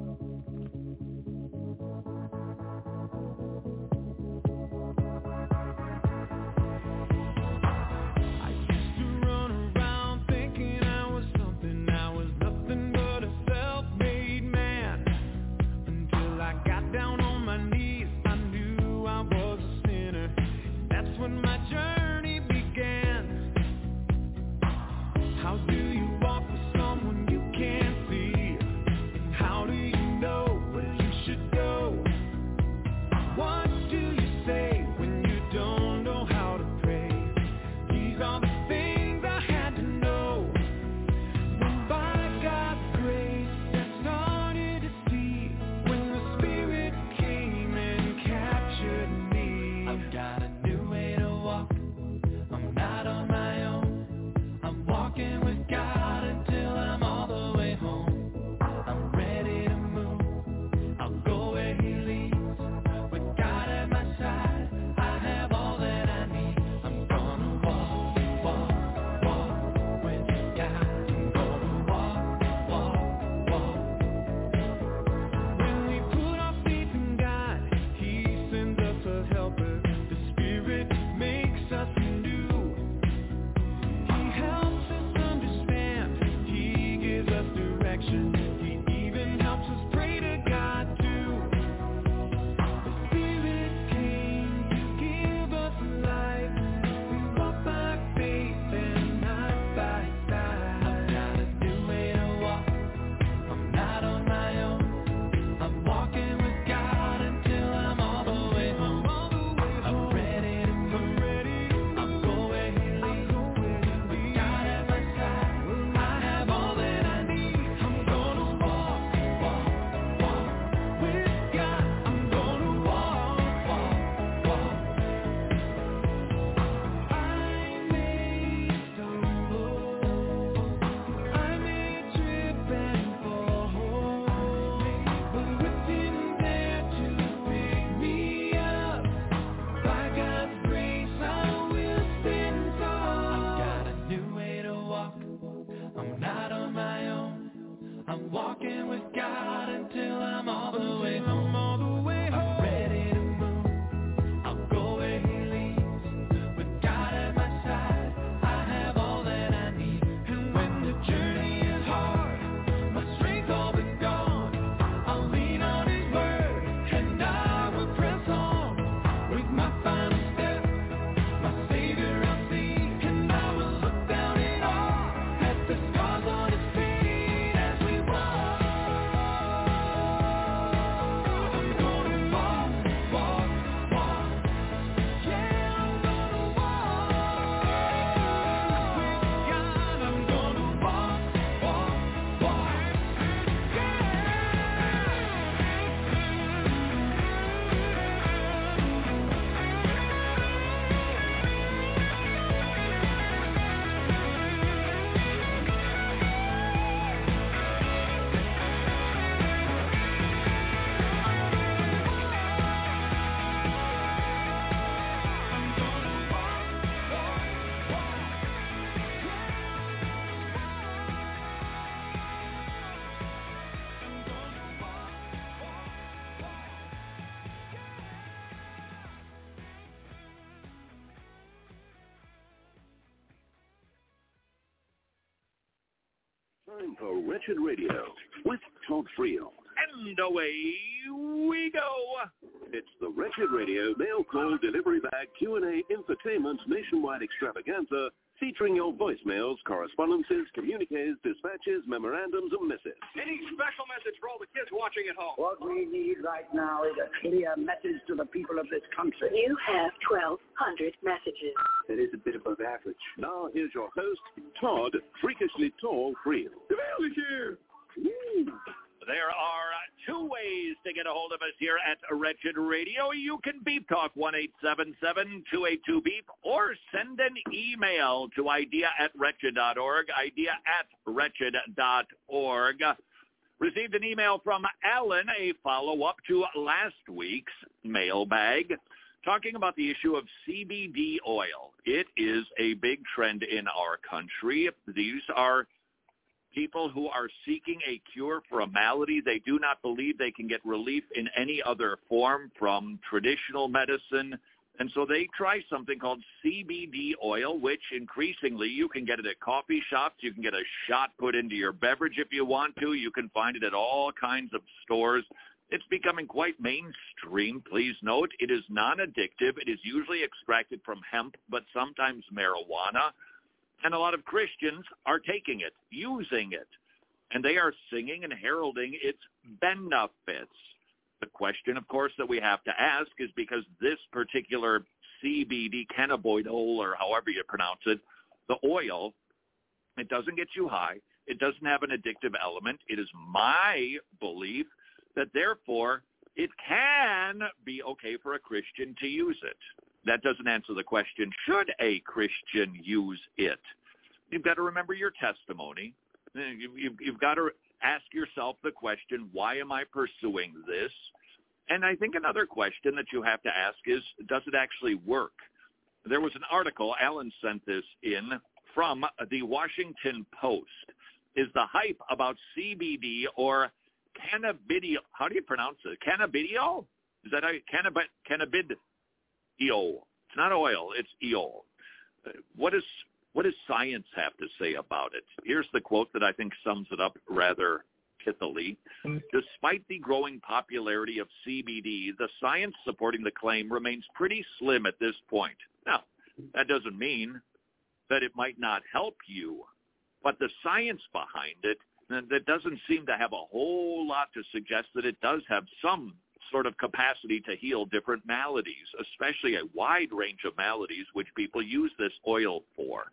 For Wretched Radio with Todd Friel. And away we go. It's the Wretched Radio mail call delivery bag Q&A infotainment nationwide extravaganza featuring your voicemails, correspondences, communiques, dispatches, memorandums, and missives. Any special message for all the kids watching at home? What we need right now is a clear message to the people of this country. You have 1,200 messages. That is a bit above average. Now here's your host, Todd Freakishly Tall Friel. The mail is here. Woo. There are two ways to get a hold of us here at Wretched Radio. You can beep talk 1-877-282-BEEP or send an email to idea at wretched.org, idea at wretched.org. Received an email from Alan, a follow-up to last week's mailbag, talking about the issue of CBD oil. It is a big trend in our country. These are people who are seeking a cure for a malady they do not believe they can get relief in any other form from traditional medicine. And so they try something called CBD oil, which increasingly you can get it at coffee shops. You can get a shot put into your beverage if you want to. You can find it at all kinds of stores. It's becoming quite mainstream. Please note, it is non-addictive. It is usually extracted from hemp, but sometimes marijuana. And a lot of Christians are taking it, using it, and they are singing and heralding its benefits. The question, of course, that we have to ask is because this particular CBD cannabinoid, or however you pronounce it, the oil, it doesn't get you high. It doesn't have an addictive element. It is my belief that therefore it can be okay for a Christian to use it. That doesn't answer the question, should a Christian use it? You've got to remember your testimony. You've got to ask yourself the question, why am I pursuing this? And I think another question that you have to ask is, does it actually work? There was an article, Alan sent this in, from the Washington Post. Is the hype about CBD or cannabidiol, how do you pronounce it? Cannabidiol? Is that how you, cannabid, cannabidiol? It's not oil, it's eol. Uh, what is what does science have to say about it? Here's the quote that I think sums it up rather pithily. Mm-hmm. Despite the growing popularity of CBD, the science supporting the claim remains pretty slim at this point. Now, that doesn't mean that it might not help you, but the science behind it that doesn't seem to have a whole lot to suggest that it does have some sort of capacity to heal different maladies, especially a wide range of maladies which people use this oil for.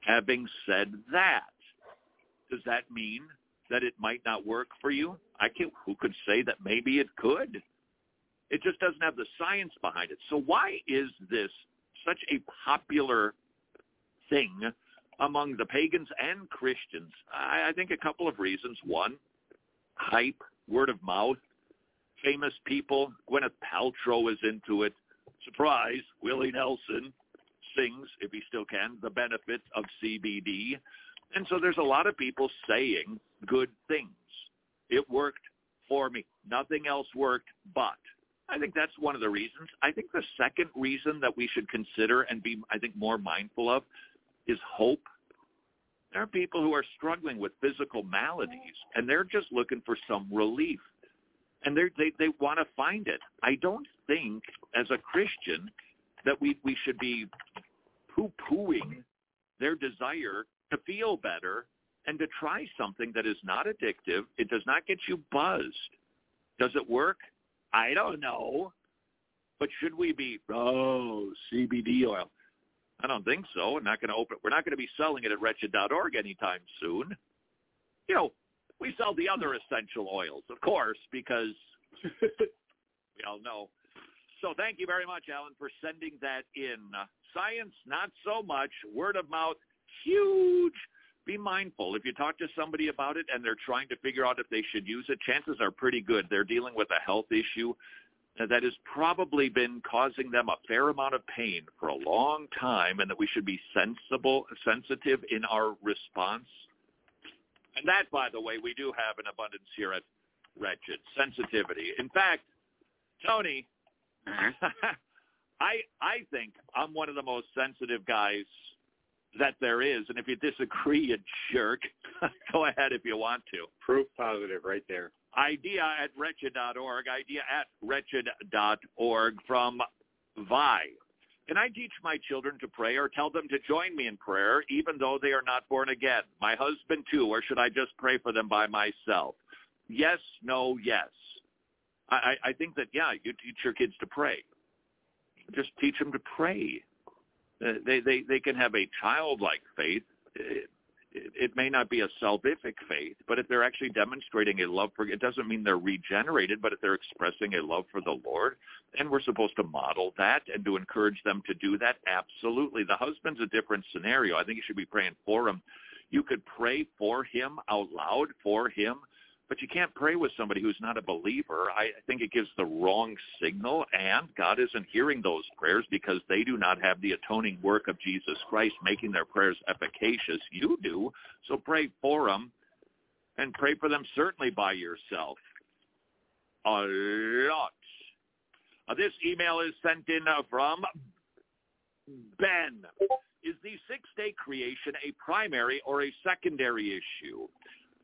Having said that, does that mean that it might not work for you? I can who could say that maybe it could? It just doesn't have the science behind it. So why is this such a popular thing among the pagans and Christians? I, I think a couple of reasons. One, hype, word of mouth famous people. Gwyneth Paltrow is into it. Surprise, Willie Nelson sings, if he still can, the benefits of CBD. And so there's a lot of people saying good things. It worked for me. Nothing else worked, but I think that's one of the reasons. I think the second reason that we should consider and be, I think, more mindful of is hope. There are people who are struggling with physical maladies, and they're just looking for some relief and they they they want to find it. I don't think as a Christian that we we should be poo-pooing their desire to feel better and to try something that is not addictive. It does not get you buzzed. Does it work? I don't know. But should we be oh CBD oil? I don't think so. We're not going to open. We're not going to be selling it at wretched.org anytime soon. You know, we sell the other essential oils, of course, because we all know. So thank you very much, Alan, for sending that in. Science, not so much. Word of mouth, huge. Be mindful. If you talk to somebody about it and they're trying to figure out if they should use it, chances are pretty good they're dealing with a health issue that has probably been causing them a fair amount of pain for a long time and that we should be sensible, sensitive in our response and that, by the way, we do have an abundance here at Wretched. Sensitivity. In fact, Tony, mm-hmm. I I think I'm one of the most sensitive guys that there is. And if you disagree, you jerk, go ahead if you want to. Proof positive right there. Idea at wretched.org, idea at wretched.org from Vi. Can I teach my children to pray or tell them to join me in prayer even though they are not born again? My husband too, or should I just pray for them by myself? Yes, no, yes. I, I think that, yeah, you teach your kids to pray. Just teach them to pray. Uh, they, they, they can have a childlike faith. It, it may not be a salvific faith, but if they're actually demonstrating a love for, it doesn't mean they're regenerated, but if they're expressing a love for the Lord, and we're supposed to model that and to encourage them to do that, absolutely. The husband's a different scenario. I think you should be praying for him. You could pray for him out loud for him but you can't pray with somebody who's not a believer. I think it gives the wrong signal, and God isn't hearing those prayers because they do not have the atoning work of Jesus Christ making their prayers efficacious. You do, so pray for them, and pray for them certainly by yourself. A lot. Uh, this email is sent in uh, from Ben. Is the six-day creation a primary or a secondary issue?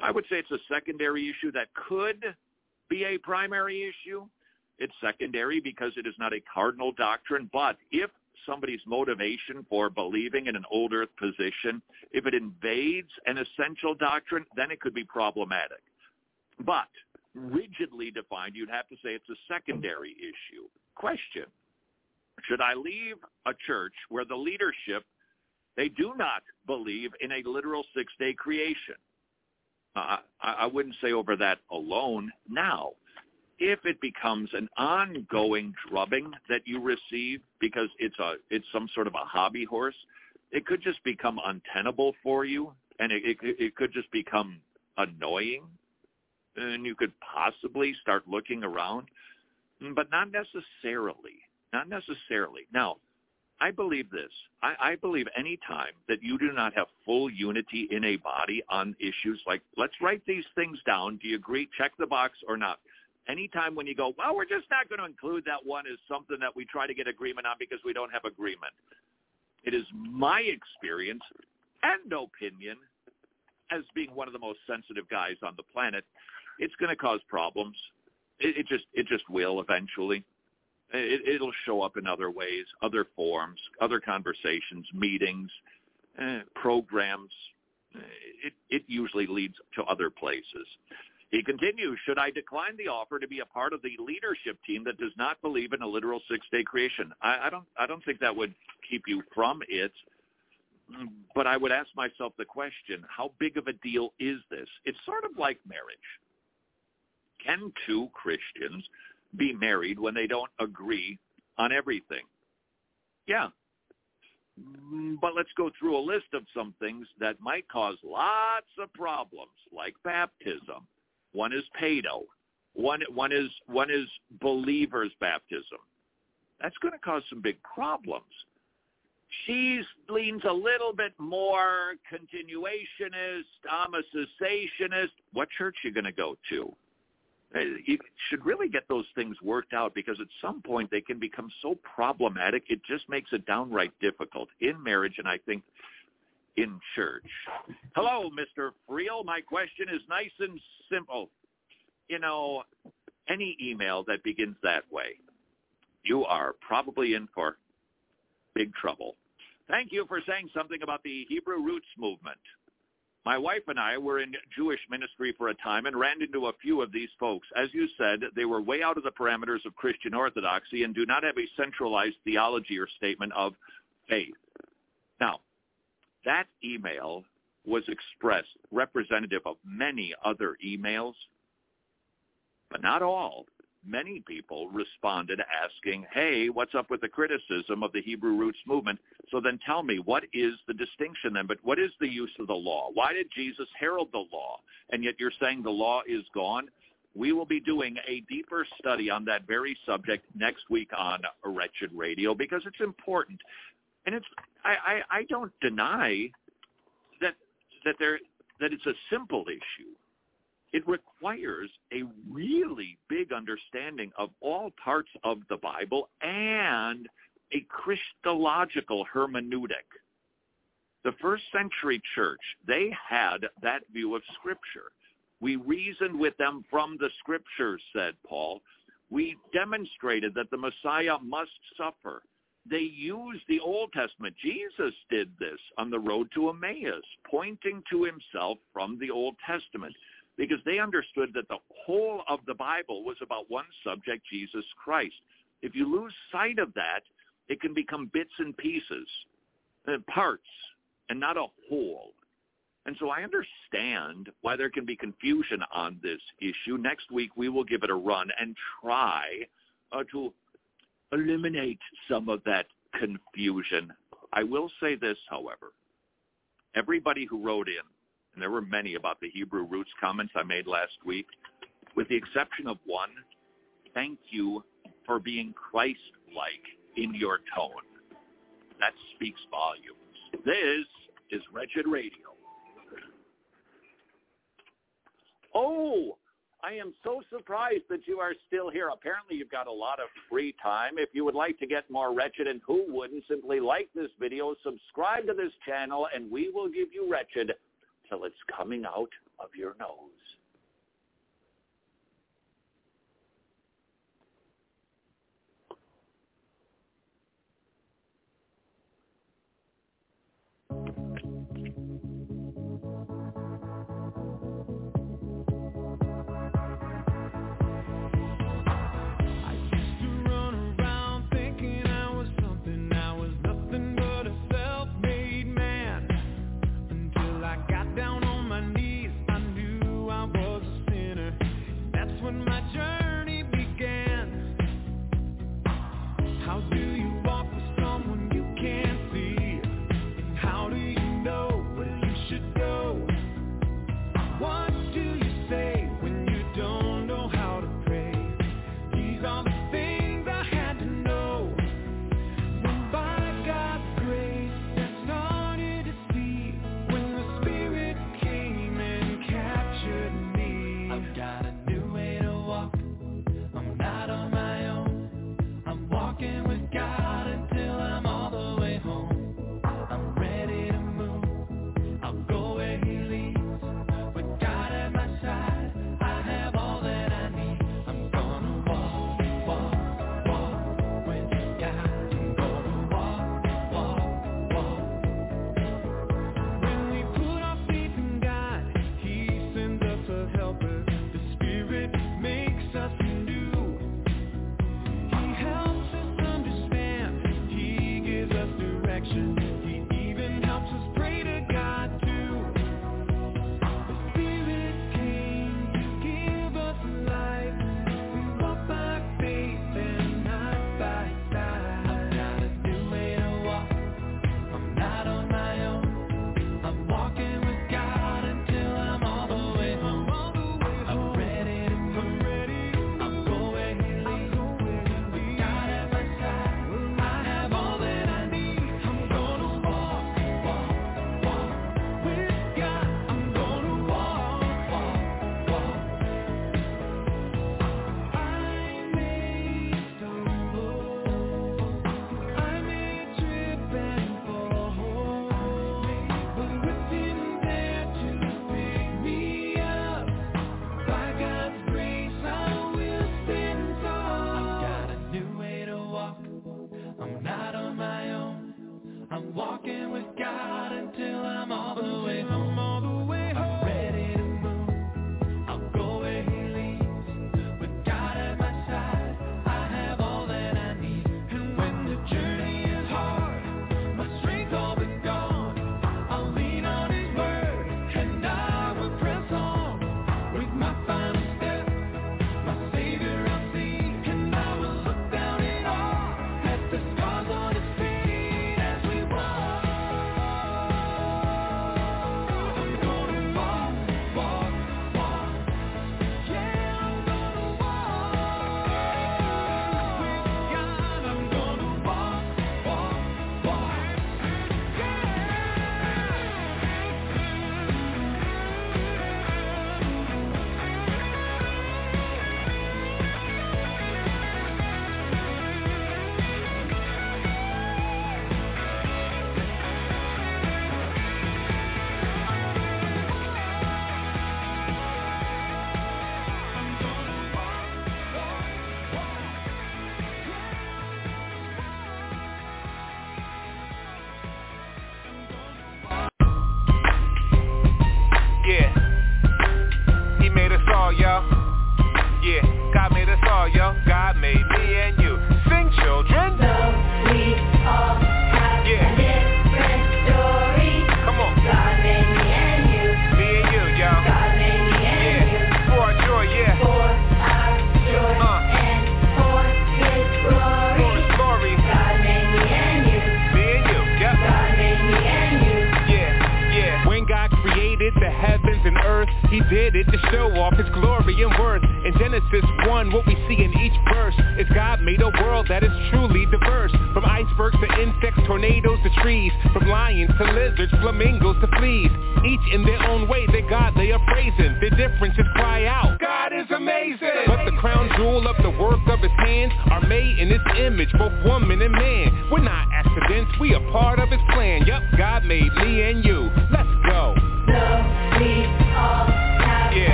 I would say it's a secondary issue that could be a primary issue. It's secondary because it is not a cardinal doctrine, but if somebody's motivation for believing in an old earth position, if it invades an essential doctrine, then it could be problematic. But rigidly defined, you'd have to say it's a secondary issue. Question. Should I leave a church where the leadership, they do not believe in a literal six-day creation? I, I wouldn't say over that alone. Now, if it becomes an ongoing drubbing that you receive because it's a it's some sort of a hobby horse, it could just become untenable for you, and it it, it could just become annoying, and you could possibly start looking around, but not necessarily. Not necessarily. Now, I believe this. I, I believe any time that you do not have full unity in a body on issues like, let's write these things down. Do you agree? Check the box or not. Anytime when you go, well, we're just not going to include that one as something that we try to get agreement on because we don't have agreement. It is my experience and opinion as being one of the most sensitive guys on the planet. It's going to cause problems. It, it just it just will eventually. It, it'll show up in other ways, other forms, other conversations, meetings, uh, programs. It, it usually leads to other places. He continues, should I decline the offer to be a part of the leadership team that does not believe in a literal six-day creation? I, I don't I don't think that would keep you from it. But I would ask myself the question, how big of a deal is this? It's sort of like marriage. Can two Christians be married when they don't agree on everything. Yeah. Mm, but let's go through a list of some things that might cause lots of problems, like baptism. One is pedo. One one is one is believers baptism. That's going to cause some big problems. She leans a little bit more continuationist, I'm a cessationist. What church are you going to go to? Uh, you should really get those things worked out because at some point they can become so problematic it just makes it downright difficult in marriage and I think in church. Hello, Mr. Friel. My question is nice and simple. You know, any email that begins that way, you are probably in for big trouble. Thank you for saying something about the Hebrew Roots movement. My wife and I were in Jewish ministry for a time and ran into a few of these folks. As you said, they were way out of the parameters of Christian orthodoxy and do not have a centralized theology or statement of faith. Now, that email was expressed representative of many other emails, but not all many people responded asking, hey, what's up with the criticism of the Hebrew roots movement? So then tell me, what is the distinction then? But what is the use of the law? Why did Jesus herald the law? And yet you're saying the law is gone? We will be doing a deeper study on that very subject next week on Wretched Radio because it's important. And it's I, I, I don't deny that that there that it's a simple issue it requires a really big understanding of all parts of the Bible and a Christological hermeneutic. The first century church, they had that view of Scripture. We reasoned with them from the Scriptures, said Paul. We demonstrated that the Messiah must suffer. They used the Old Testament. Jesus did this on the road to Emmaus, pointing to himself from the Old Testament because they understood that the whole of the Bible was about one subject, Jesus Christ. If you lose sight of that, it can become bits and pieces, and parts, and not a whole. And so I understand why there can be confusion on this issue. Next week, we will give it a run and try uh, to eliminate some of that confusion. I will say this, however. Everybody who wrote in, and there were many about the Hebrew roots comments I made last week, with the exception of one, thank you for being Christ-like in your tone. That speaks volumes. This is Wretched Radio. Oh, I am so surprised that you are still here. Apparently you've got a lot of free time. If you would like to get more Wretched, and who wouldn't, simply like this video, subscribe to this channel, and we will give you Wretched till it's coming out of your nose.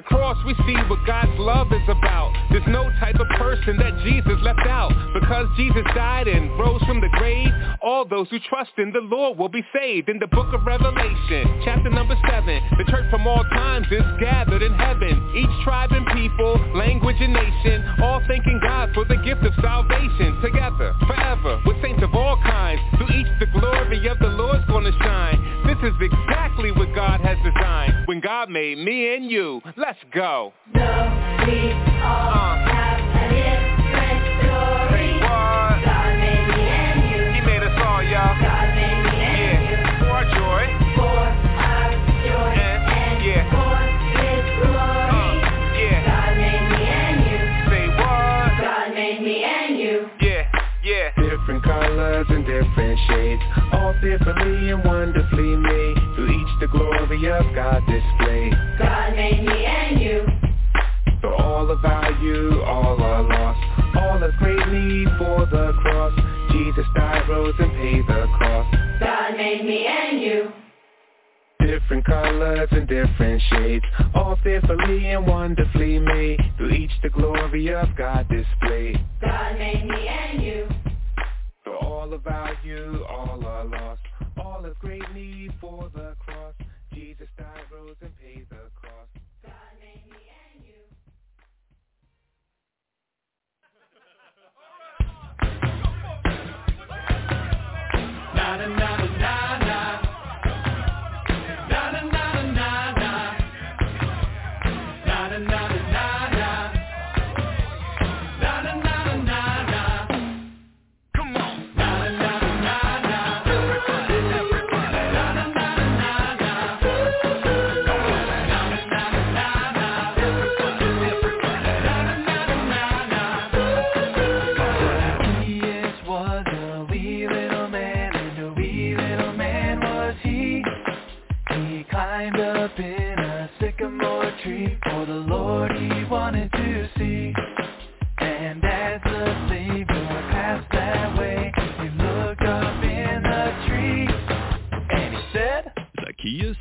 The cross we see what God's love is about. There's no type of person that Jesus left out. Because Jesus died and rose from the grave, all those who trust in the Lord will be saved. In the book of Revelation, chapter number 7, the church from all times is gathered in heaven. Each tribe and people, language and nation, all thanking God for the gift of salvation. Together, forever, with saints of all kinds. Through each the glory of the Lord's gonna shine. This is exactly what God has designed. When God made me and you, let's go. Love, we all Uh. have a different story. What? God made me and you. He made us all, y'all. God made me and you. For joy. For colors and different shades. All differently and wonderfully made. Through each the glory of God displayed. God made me and you. For all of our you, all are lost. All of great need for the cross. Jesus died, rose and paid the cost. God made me and you. Different colors and different shades. All fearfully and wonderfully made. Through each the glory of God displayed. God made me and you. For all of our you, all are lost. All of great need for the cross. Jesus died, rose and paid the cost God made me and you. Yes, tree for the Lord he wanted to see. And as the Savior passed that way, he looked up in the tree, and he said, Zacchaeus,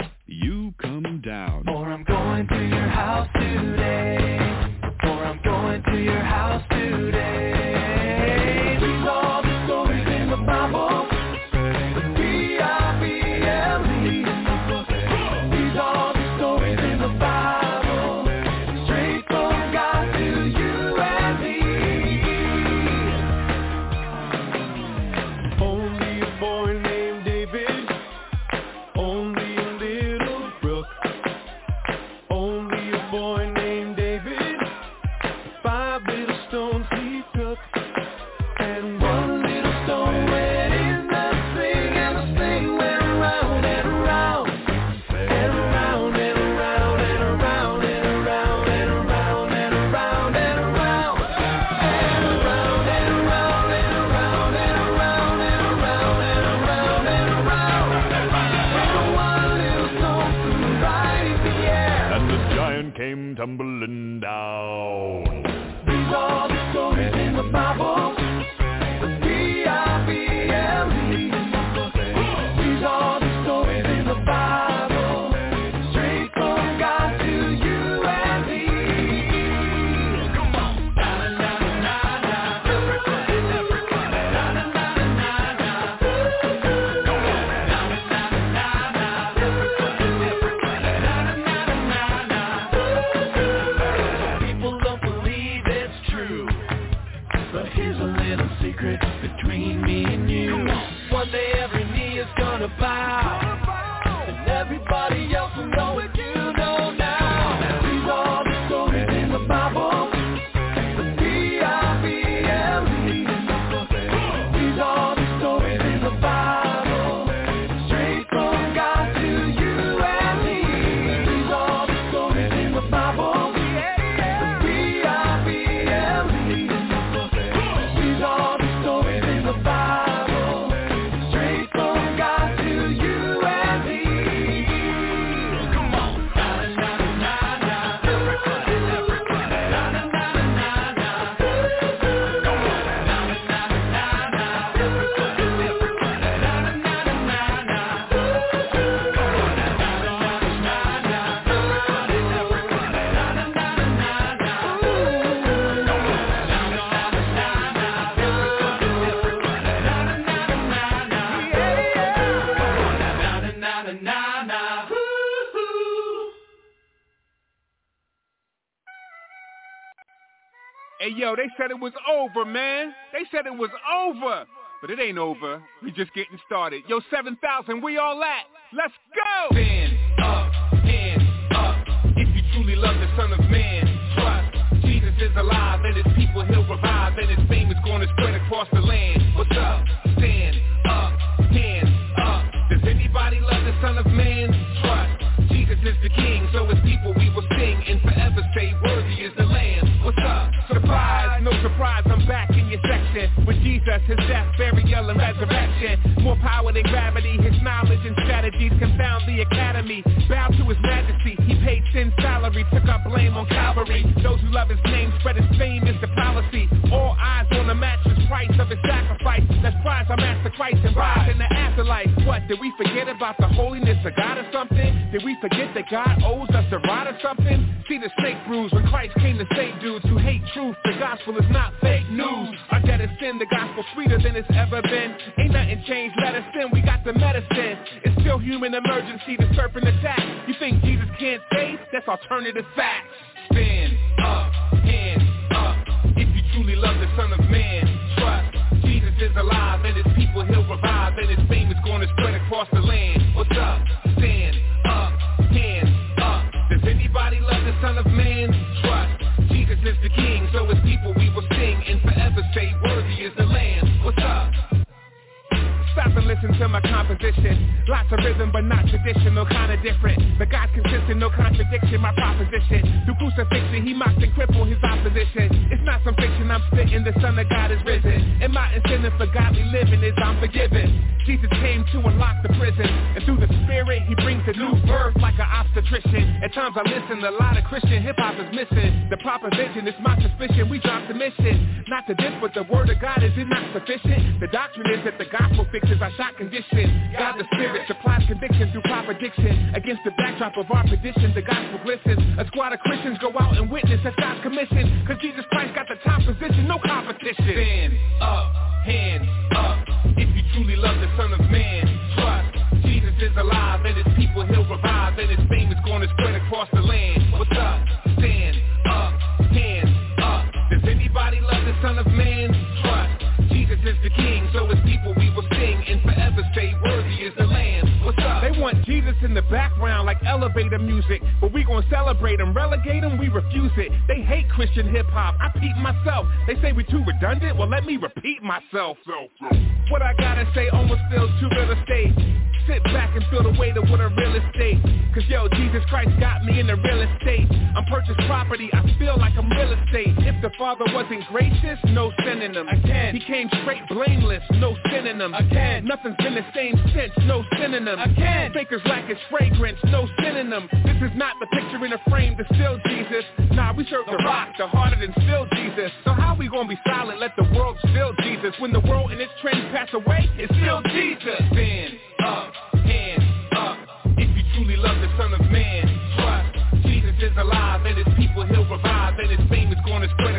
they said it was over, man. They said it was over. But it ain't over. We just getting started. Yo, 7,000, we all at. Let's go! Stand up, hands up. If you truly love the Son of Man, trust. Jesus is alive and his people he'll revive and his fame is gonna spread across the land. With Jesus, his death, burial, and resurrection. More power than gravity, his knowledge and strategies confound the academy. Bow to his majesty, he paid sin salary, took up blame on Calvary. Those who love his name spread his fame is the policy. All eyes on the matchless price of his sacrifice. Let's prize our master Christ and rise in the afterlife. What, did we forget about the holiness of God or something? Did we forget that God owes us a ride or something? See the snake bruise when Christ came to save dudes who hate truth. The gospel is not fake news. Debt is sin, the gospel sweeter than it's ever been. Ain't nothing changed, let us sin, we got the medicine. It's still human emergency, the serpent attack. You think Jesus can't save? That's alternative facts. Stand up, hands Stop and listen to my composition. Lots of rhythm, but not traditional, kinda different. But God's consistent, no contradiction, my proposition. Through crucifixion, he mocked and crippled his opposition. It's not some fiction I'm spitting, the Son of God is risen. And my incentive for godly living is I'm forgiven. Jesus came to unlock the prison. And through the Spirit, he brings a new birth like an obstetrician. At times I listen, a lot of Christian hip-hop is missing. The proper vision is my suspicion, we dropped the mission. Not to this, but the word of God, is it not sufficient? The doctrine is that the gospel fixes our shot condition. God the Spirit supplies conviction through proper diction. Against the backdrop of our tradition, the gospel glistens. A squad of Christians go out and witness that's God's commission. Cause Jesus Christ got the top position, no competition. Stand up, hands up. If you truly love the Son of Man, trust. Jesus is alive and his people he'll revive and his fame is gonna spread across the Jesus in the background like elevator music, but we gon' celebrate him, relegate him, we refuse it. They hate Christian hip hop, I peep myself. They say we too redundant, well let me repeat myself. What I gotta say almost feels too real estate. Sit back and feel the weight of what a real estate. Cause yo, Jesus Christ got me in the real estate. I'm purchased property, I feel like I'm real estate. If the father wasn't gracious, no synonym. Again, he came straight blameless, no synonym. Again, nothing's been the same since, no synonym. Again, fakers lack his fragrance, no synonym. This is not the picture in a frame to still Jesus. Nah, we serve the rock, the harder than still Jesus. So how we gonna be silent, let the world still Jesus? When the world and its trends pass away, it's still Jesus. Stand up, hands up. If you truly love the Son of Man, trust Jesus is alive and his people he'll revive and his fame is gonna spread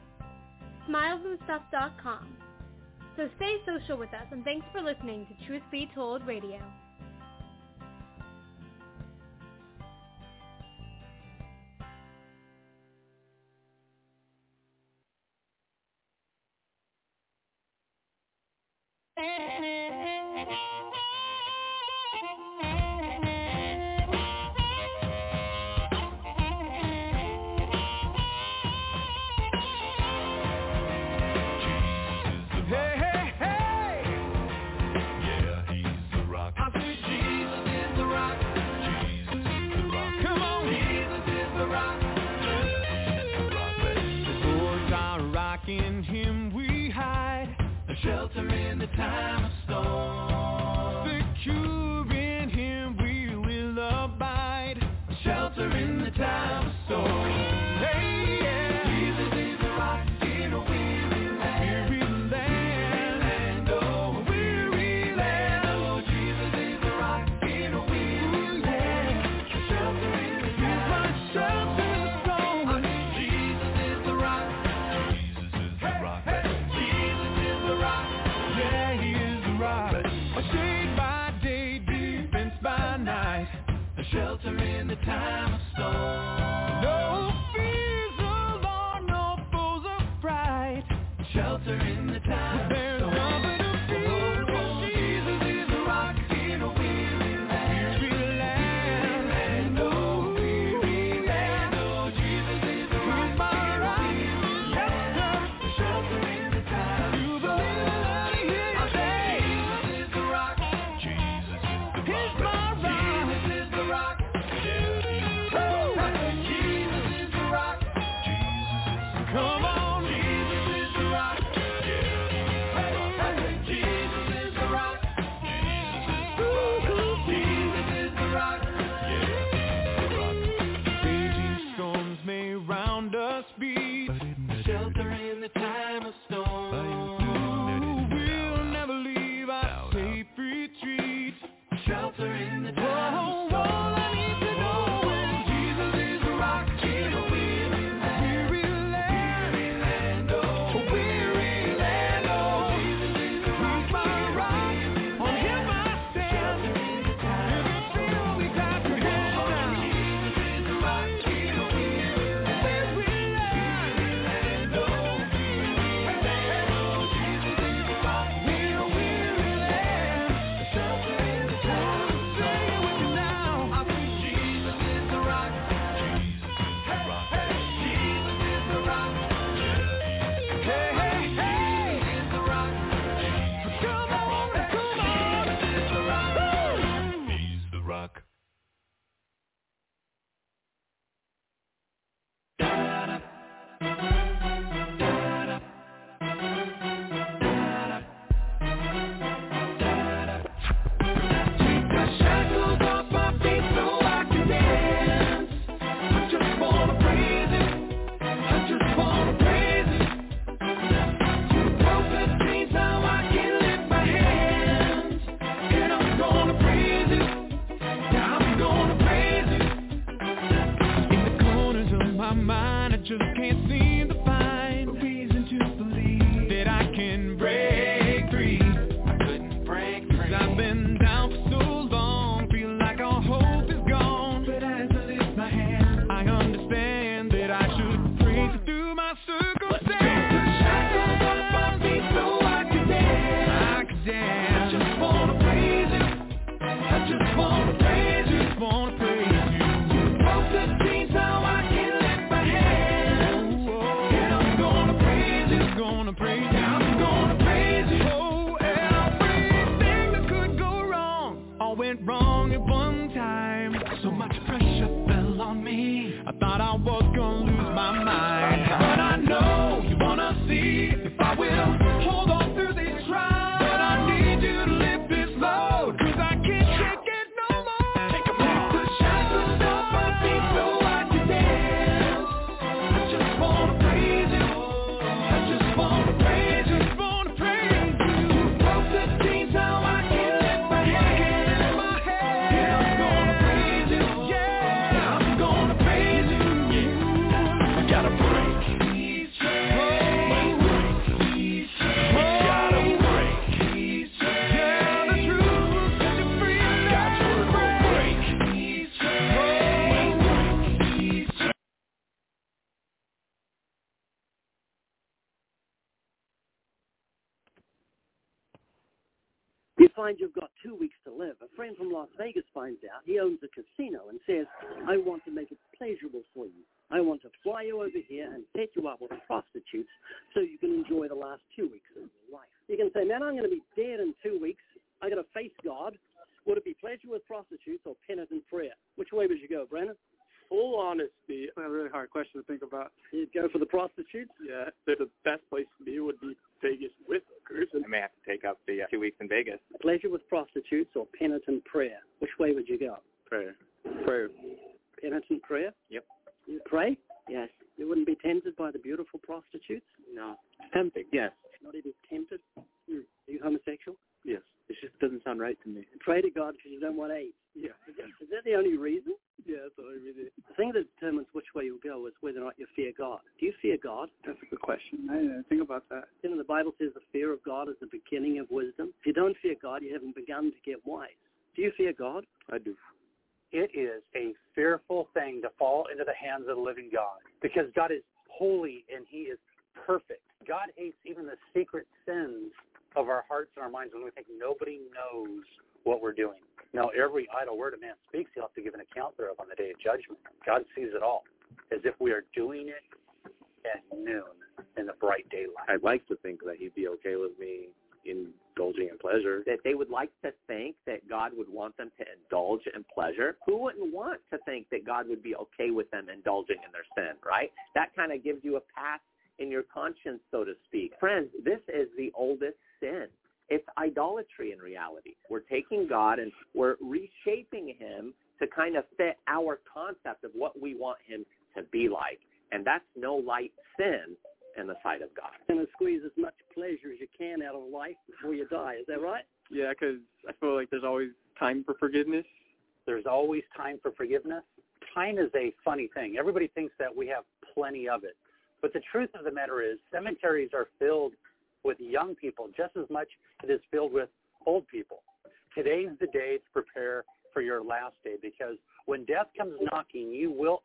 Smilesandstuff.com. So stay social with us and thanks for listening to Truth Be Told Radio.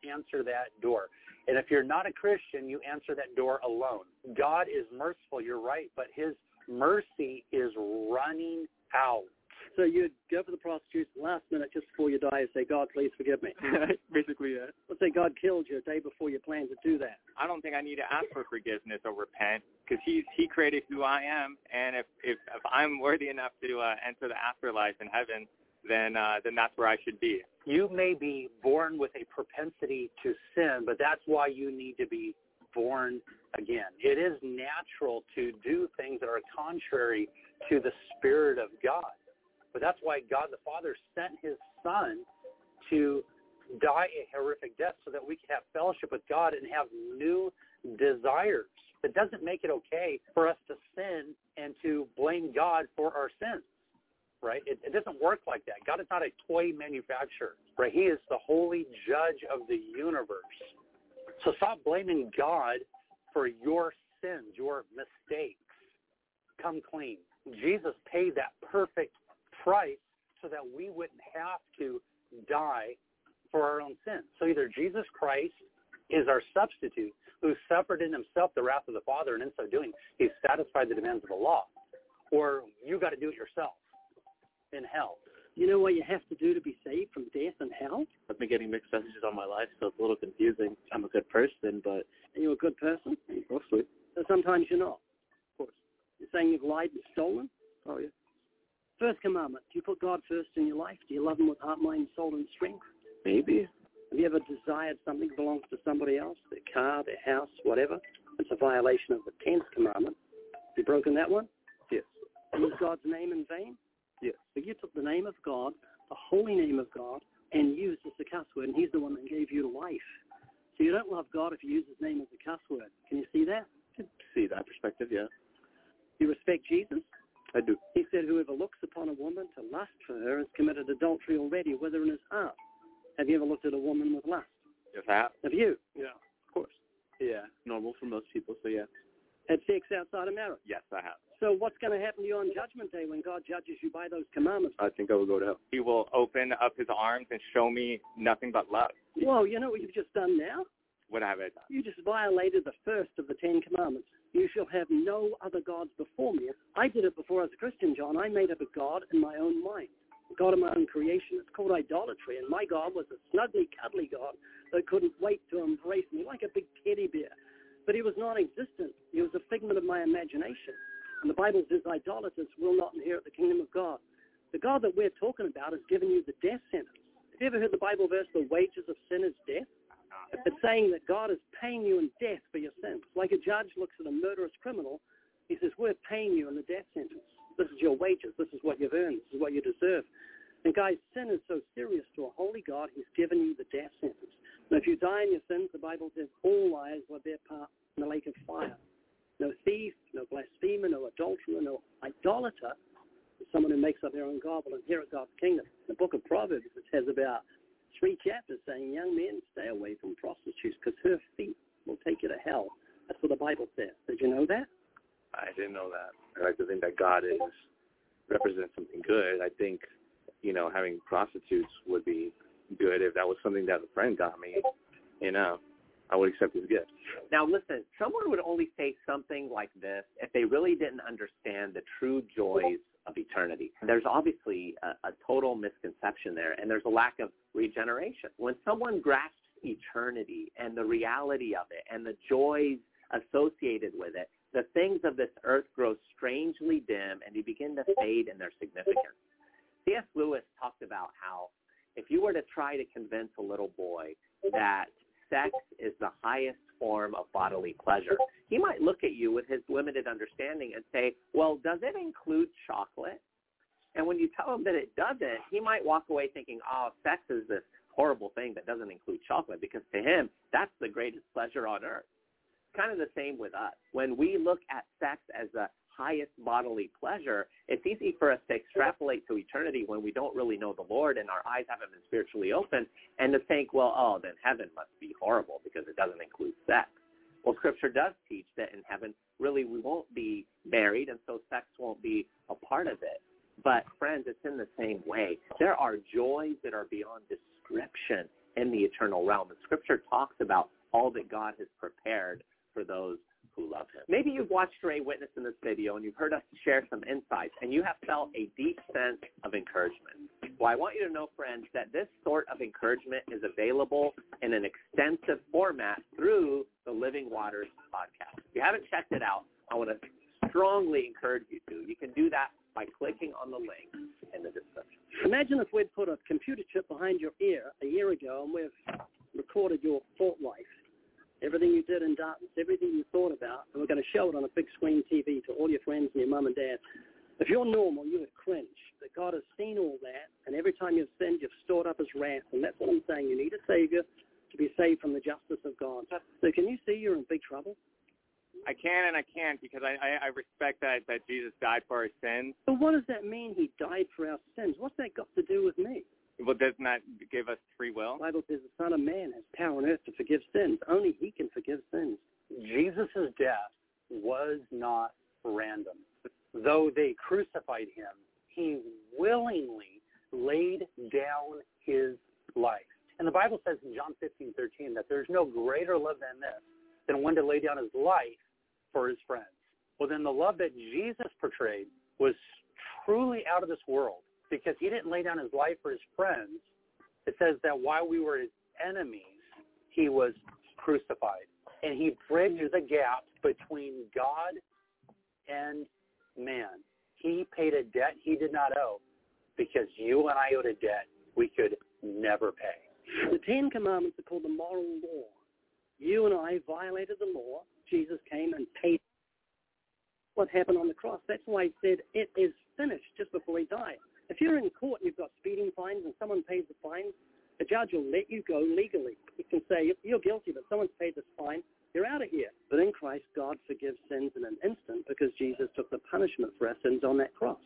will answer that door. And if you're not a Christian, you answer that door alone. God is merciful, you're right, but his mercy is running out. So you'd go for the prostitutes last minute just before you die and say, God, please forgive me. Basically, yeah. Let's say God killed you a day before you planned to do that. I don't think I need to ask for forgiveness or repent because he he created who I am, and if if, if I'm worthy enough to uh, enter the afterlife in heaven, then uh, then that's where I should be. You may be born with a propensity to sin, but that's why you need to be born again. It is natural to do things that are contrary to the Spirit of God. But that's why God the Father sent his Son to die a horrific death so that we can have fellowship with God and have new desires. It doesn't make it okay for us to sin and to blame God for our sins right? It, it doesn't work like that. God is not a toy manufacturer, right? He is the holy judge of the universe. So stop blaming God for your sins, your mistakes. Come clean. Jesus paid that perfect price so that we wouldn't have to die for our own sins. So either Jesus Christ is our substitute who suffered in himself the wrath of the Father, and in so doing, he satisfied the demands of the law, or you got to do it yourself in hell. You know what you have to do to be saved from death and hell? I've been getting mixed messages on my life, so it's a little confusing. I'm a good person, but Are you a good person? mostly. So sometimes you're not. Of course. You're saying you've lied and stolen? Oh, yeah. First commandment, do you put God first in your life? Do you love him with heart, mind, soul, and strength? Maybe. Have you ever desired something that belongs to somebody else? Their car, their house, whatever? It's a violation of the tenth commandment. You broken that one? Yes. Use God's name in vain? Yes. But you took the name of God, the holy name of God, and used as a cuss word, and he's the one that gave you life. So you don't love God if you use his name as a cuss word. Can you see that? See that perspective, yeah. You respect Jesus? I do. He said, whoever looks upon a woman to lust for her has committed adultery already whether in his heart. Have you ever looked at a woman with lust? Yes, I have. Have you? Yeah, of course. Yeah, normal for most people, so yeah. Had sex outside of marriage? Yes, I have. So what's going to happen to you on Judgment Day when God judges you by those commandments? I think I will go to hell. He will open up his arms and show me nothing but love. Whoa, you know what you've just done now? What have I done? You just violated the first of the Ten Commandments. You shall have no other gods before me. I did it before as a Christian, John. I made up a God in my own mind, a God of my own creation. It's called idolatry, and my God was a snuggly, cuddly God that couldn't wait to embrace me like a big teddy bear. But he was non-existent. He was a figment of my imagination. And the Bible says idolaters will not inherit the kingdom of God. The God that we're talking about has given you the death sentence. Have you ever heard the Bible verse, the wages of sin is death? Uh-huh. It's saying that God is paying you in death for your sins. Like a judge looks at a murderous criminal, he says, we're paying you in the death sentence. This is your wages. This is what you've earned. This is what you deserve. And guys, sin is so serious to a holy God, he's given you the death sentence. And if you die in your sins, the Bible says all liars will bear part in the lake of fire. No thief, no blasphemer, no adulterer, no idolater is someone who makes up their own God will inherit God's kingdom. In the book of Proverbs, it says about three chapters saying, young men, stay away from prostitutes because her feet will take you to hell. That's what the Bible says. Did you know that? I didn't know that. I like to think that God is represents something good. I think, you know, having prostitutes would be good if that was something that a friend got me. You know, I would accept his gift. Now listen, someone would only say something like this if they really didn't understand the true joys of eternity. There's obviously a, a total misconception there, and there's a lack of regeneration. When someone grasps eternity and the reality of it and the joys associated with it, the things of this earth grow strangely dim and they begin to fade in their significance. C.S. Lewis talked about how if you were to try to convince a little boy that sex is the highest form of bodily pleasure, he might look at you with his limited understanding and say, well, does it include chocolate? And when you tell him that it doesn't, he might walk away thinking, oh, sex is this horrible thing that doesn't include chocolate because to him, that's the greatest pleasure on earth. Kind of the same with us. When we look at sex as the highest bodily pleasure, it's easy for us to extrapolate to eternity when we don't really know the Lord and our eyes haven't been spiritually opened and to think, well, oh, then heaven must be horrible because it doesn't include sex. Well, Scripture does teach that in heaven, really, we won't be married, and so sex won't be a part of it. But, friends, it's in the same way. There are joys that are beyond description in the eternal realm. And Scripture talks about all that God has prepared for those who love him. Maybe you've watched Ray Witness in this video and you've heard us share some insights and you have felt a deep sense of encouragement. Well, I want you to know, friends, that this sort of encouragement is available in an extensive format through the Living Waters podcast. If you haven't checked it out, I want to strongly encourage you to. You can do that by clicking on the link in the description. Imagine if we'd put a computer chip behind your ear a year ago and we've recorded your thought life, everything you did in darkness, everything you thought about, and we're going to show it on a big screen TV to all your friends and your mum and dad. If you're normal, you would cringe that God has seen all that, and every time you've sinned, you've stored up his wrath. And that's what I'm saying. You need a Savior to be saved from the justice of God. So can you see you're in big trouble? I can and I can't because I, I, I respect that, that Jesus died for our sins. But what does that mean, he died for our sins? What's that got to do with me? Well, doesn't that give us free will? The Bible says the Son of Man has power on earth to forgive sins. Only he can forgive sins. Jesus' death was not random. Though they crucified him, he willingly laid down his life. And the Bible says in John 15, 13 that there's no greater love than this, than one to lay down his life for his friends. Well, then the love that Jesus portrayed was truly out of this world because he didn't lay down his life for his friends. It says that while we were his enemies, he was crucified. And he bridged the gap between God and man. He paid a debt he did not owe because you and I owed a debt we could never pay. The Ten Commandments are called the moral law. You and I violated the law. Jesus came and paid what happened on the cross. That's why he said, it is finished just before he died. If you're in court and you've got speeding fines and someone pays the fines, the judge will let you go legally. He can say, you're guilty, but someone's paid this fine. You're out of here. But in Christ, God forgives sins in an instant because Jesus took the punishment for our sins on that cross.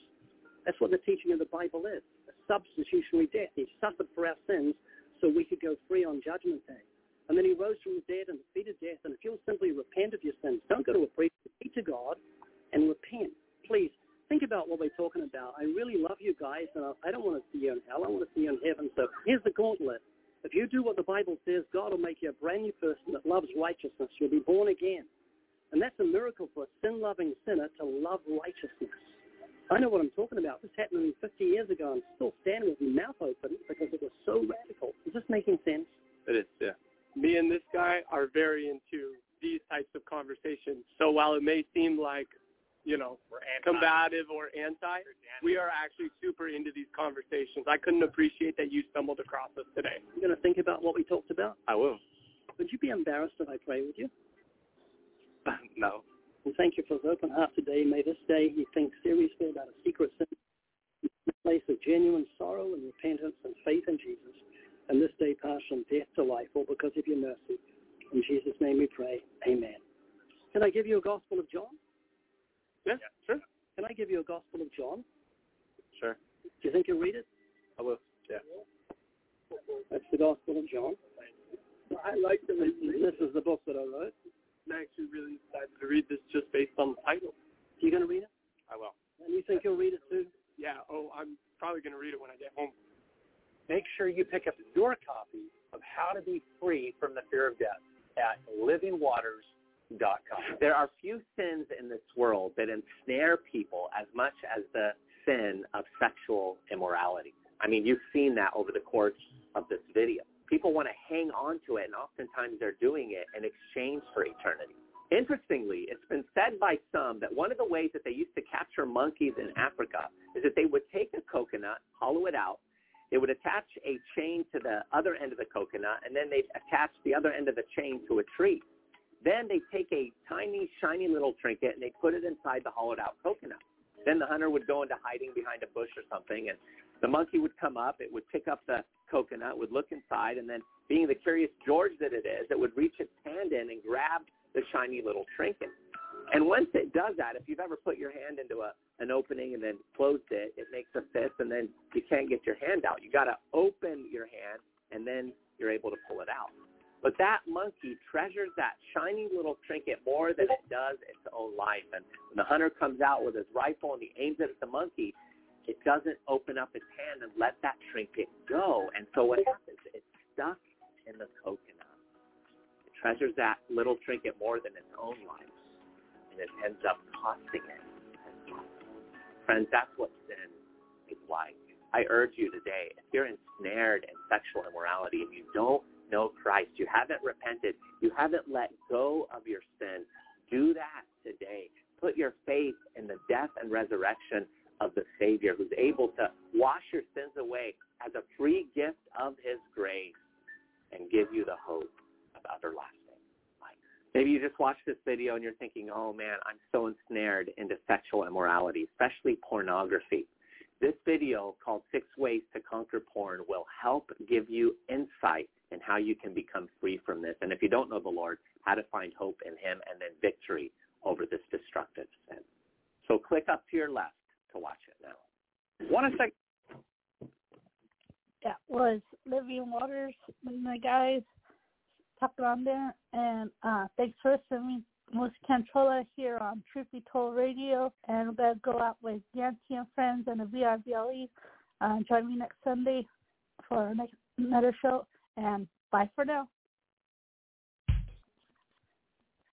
That's what the teaching of the Bible is. A substitutionary death. He suffered for our sins so we could go free on Judgment Day. And then he rose from the dead and defeated death. And if you'll simply repent of your sins, don't go to a priest, speak to God and repent. Please, think about what we're talking about. I really love you guys, and I don't want to see you in hell. I want to see you in heaven. So here's the gauntlet. If you do what the Bible says, God will make you a brand new person that loves righteousness. You'll be born again. And that's a miracle for a sin-loving sinner to love righteousness. I know what I'm talking about. This happened 50 years ago. I'm still standing with my mouth open because it was so radical. Is this making sense? It is, yeah. Me and this guy are very into these types of conversations. So while it may seem like, you know, combative or anti, we are actually super into these conversations. I couldn't appreciate that you stumbled across us today. You're going to think about what we talked about? I will. Would you be embarrassed if I pray with you? no. And thank you for his open heart today. May this day he think seriously about a secret sin, a place of genuine sorrow and repentance and faith in Jesus. And this day pass from death to life, all because of your mercy. In Jesus' name we pray. Amen. Can I give you a Gospel of John? Yeah, sure. Can I give you a Gospel of John? Sure. Do you think you'll read it? I will. Yeah. That's the Gospel of John. I like the This is the book that I wrote. I'm actually really excited to read this just based on the title. You going to read it? I will. And you think you'll read it too? Yeah. Oh, I'm probably going to read it when I get home. Make sure you pick up your copy of How to Be Free from the Fear of Death at livingwaters.com. There are few sins in this world that ensnare people as much as the sin of sexual immorality. I mean, you've seen that over the course of this video. People want to hang on to it, and oftentimes they're doing it in exchange for eternity. Interestingly, it's been said by some that one of the ways that they used to capture monkeys in Africa is that they would take a coconut, hollow it out, they would attach a chain to the other end of the coconut, and then they'd attach the other end of the chain to a tree. Then they take a tiny, shiny little trinket and they put it inside the hollowed out coconut. Then the hunter would go into hiding behind a bush or something, and the monkey would come up. It would pick up the coconut, would look inside, and then, being the curious George that it is, it would reach its hand in and grab the shiny little trinket. And once it does that, if you've ever put your hand into a, an opening and then closed it, it makes a fist, and then you can't get your hand out. You got to open your hand, and then you're able to pull it out. But that monkey treasures that shiny little trinket more than it does its own life. And when the hunter comes out with his rifle and he aims it at the monkey, it doesn't open up its hand and let that trinket go. And so what happens? It's stuck in the coconut. It treasures that little trinket more than its own life. And it ends up costing it. Friends, that's what sin is like. I urge you today, if you're ensnared in sexual immorality and you don't know Christ, you haven't repented, you haven't let go of your sin, do that today. Put your faith in the death and resurrection of the Savior who's able to wash your sins away as a free gift of his grace and give you the hope of everlasting life. Maybe you just watched this video and you're thinking, oh man, I'm so ensnared into sexual immorality, especially pornography. This video called Six Ways to Conquer Porn will help give you insight in how you can become free from this. And if you don't know the Lord, how to find hope in him and then victory over this destructive sin. So click up to your left to watch it now. One second. That was Living Waters and the guys talking on there. And uh, thanks for listening. Melissa Cantrolla here on Truth Be Told Radio. And we're going to go out with Yancy and Friends and the VRBLE. Uh, join me next Sunday for next, another show. And bye for now.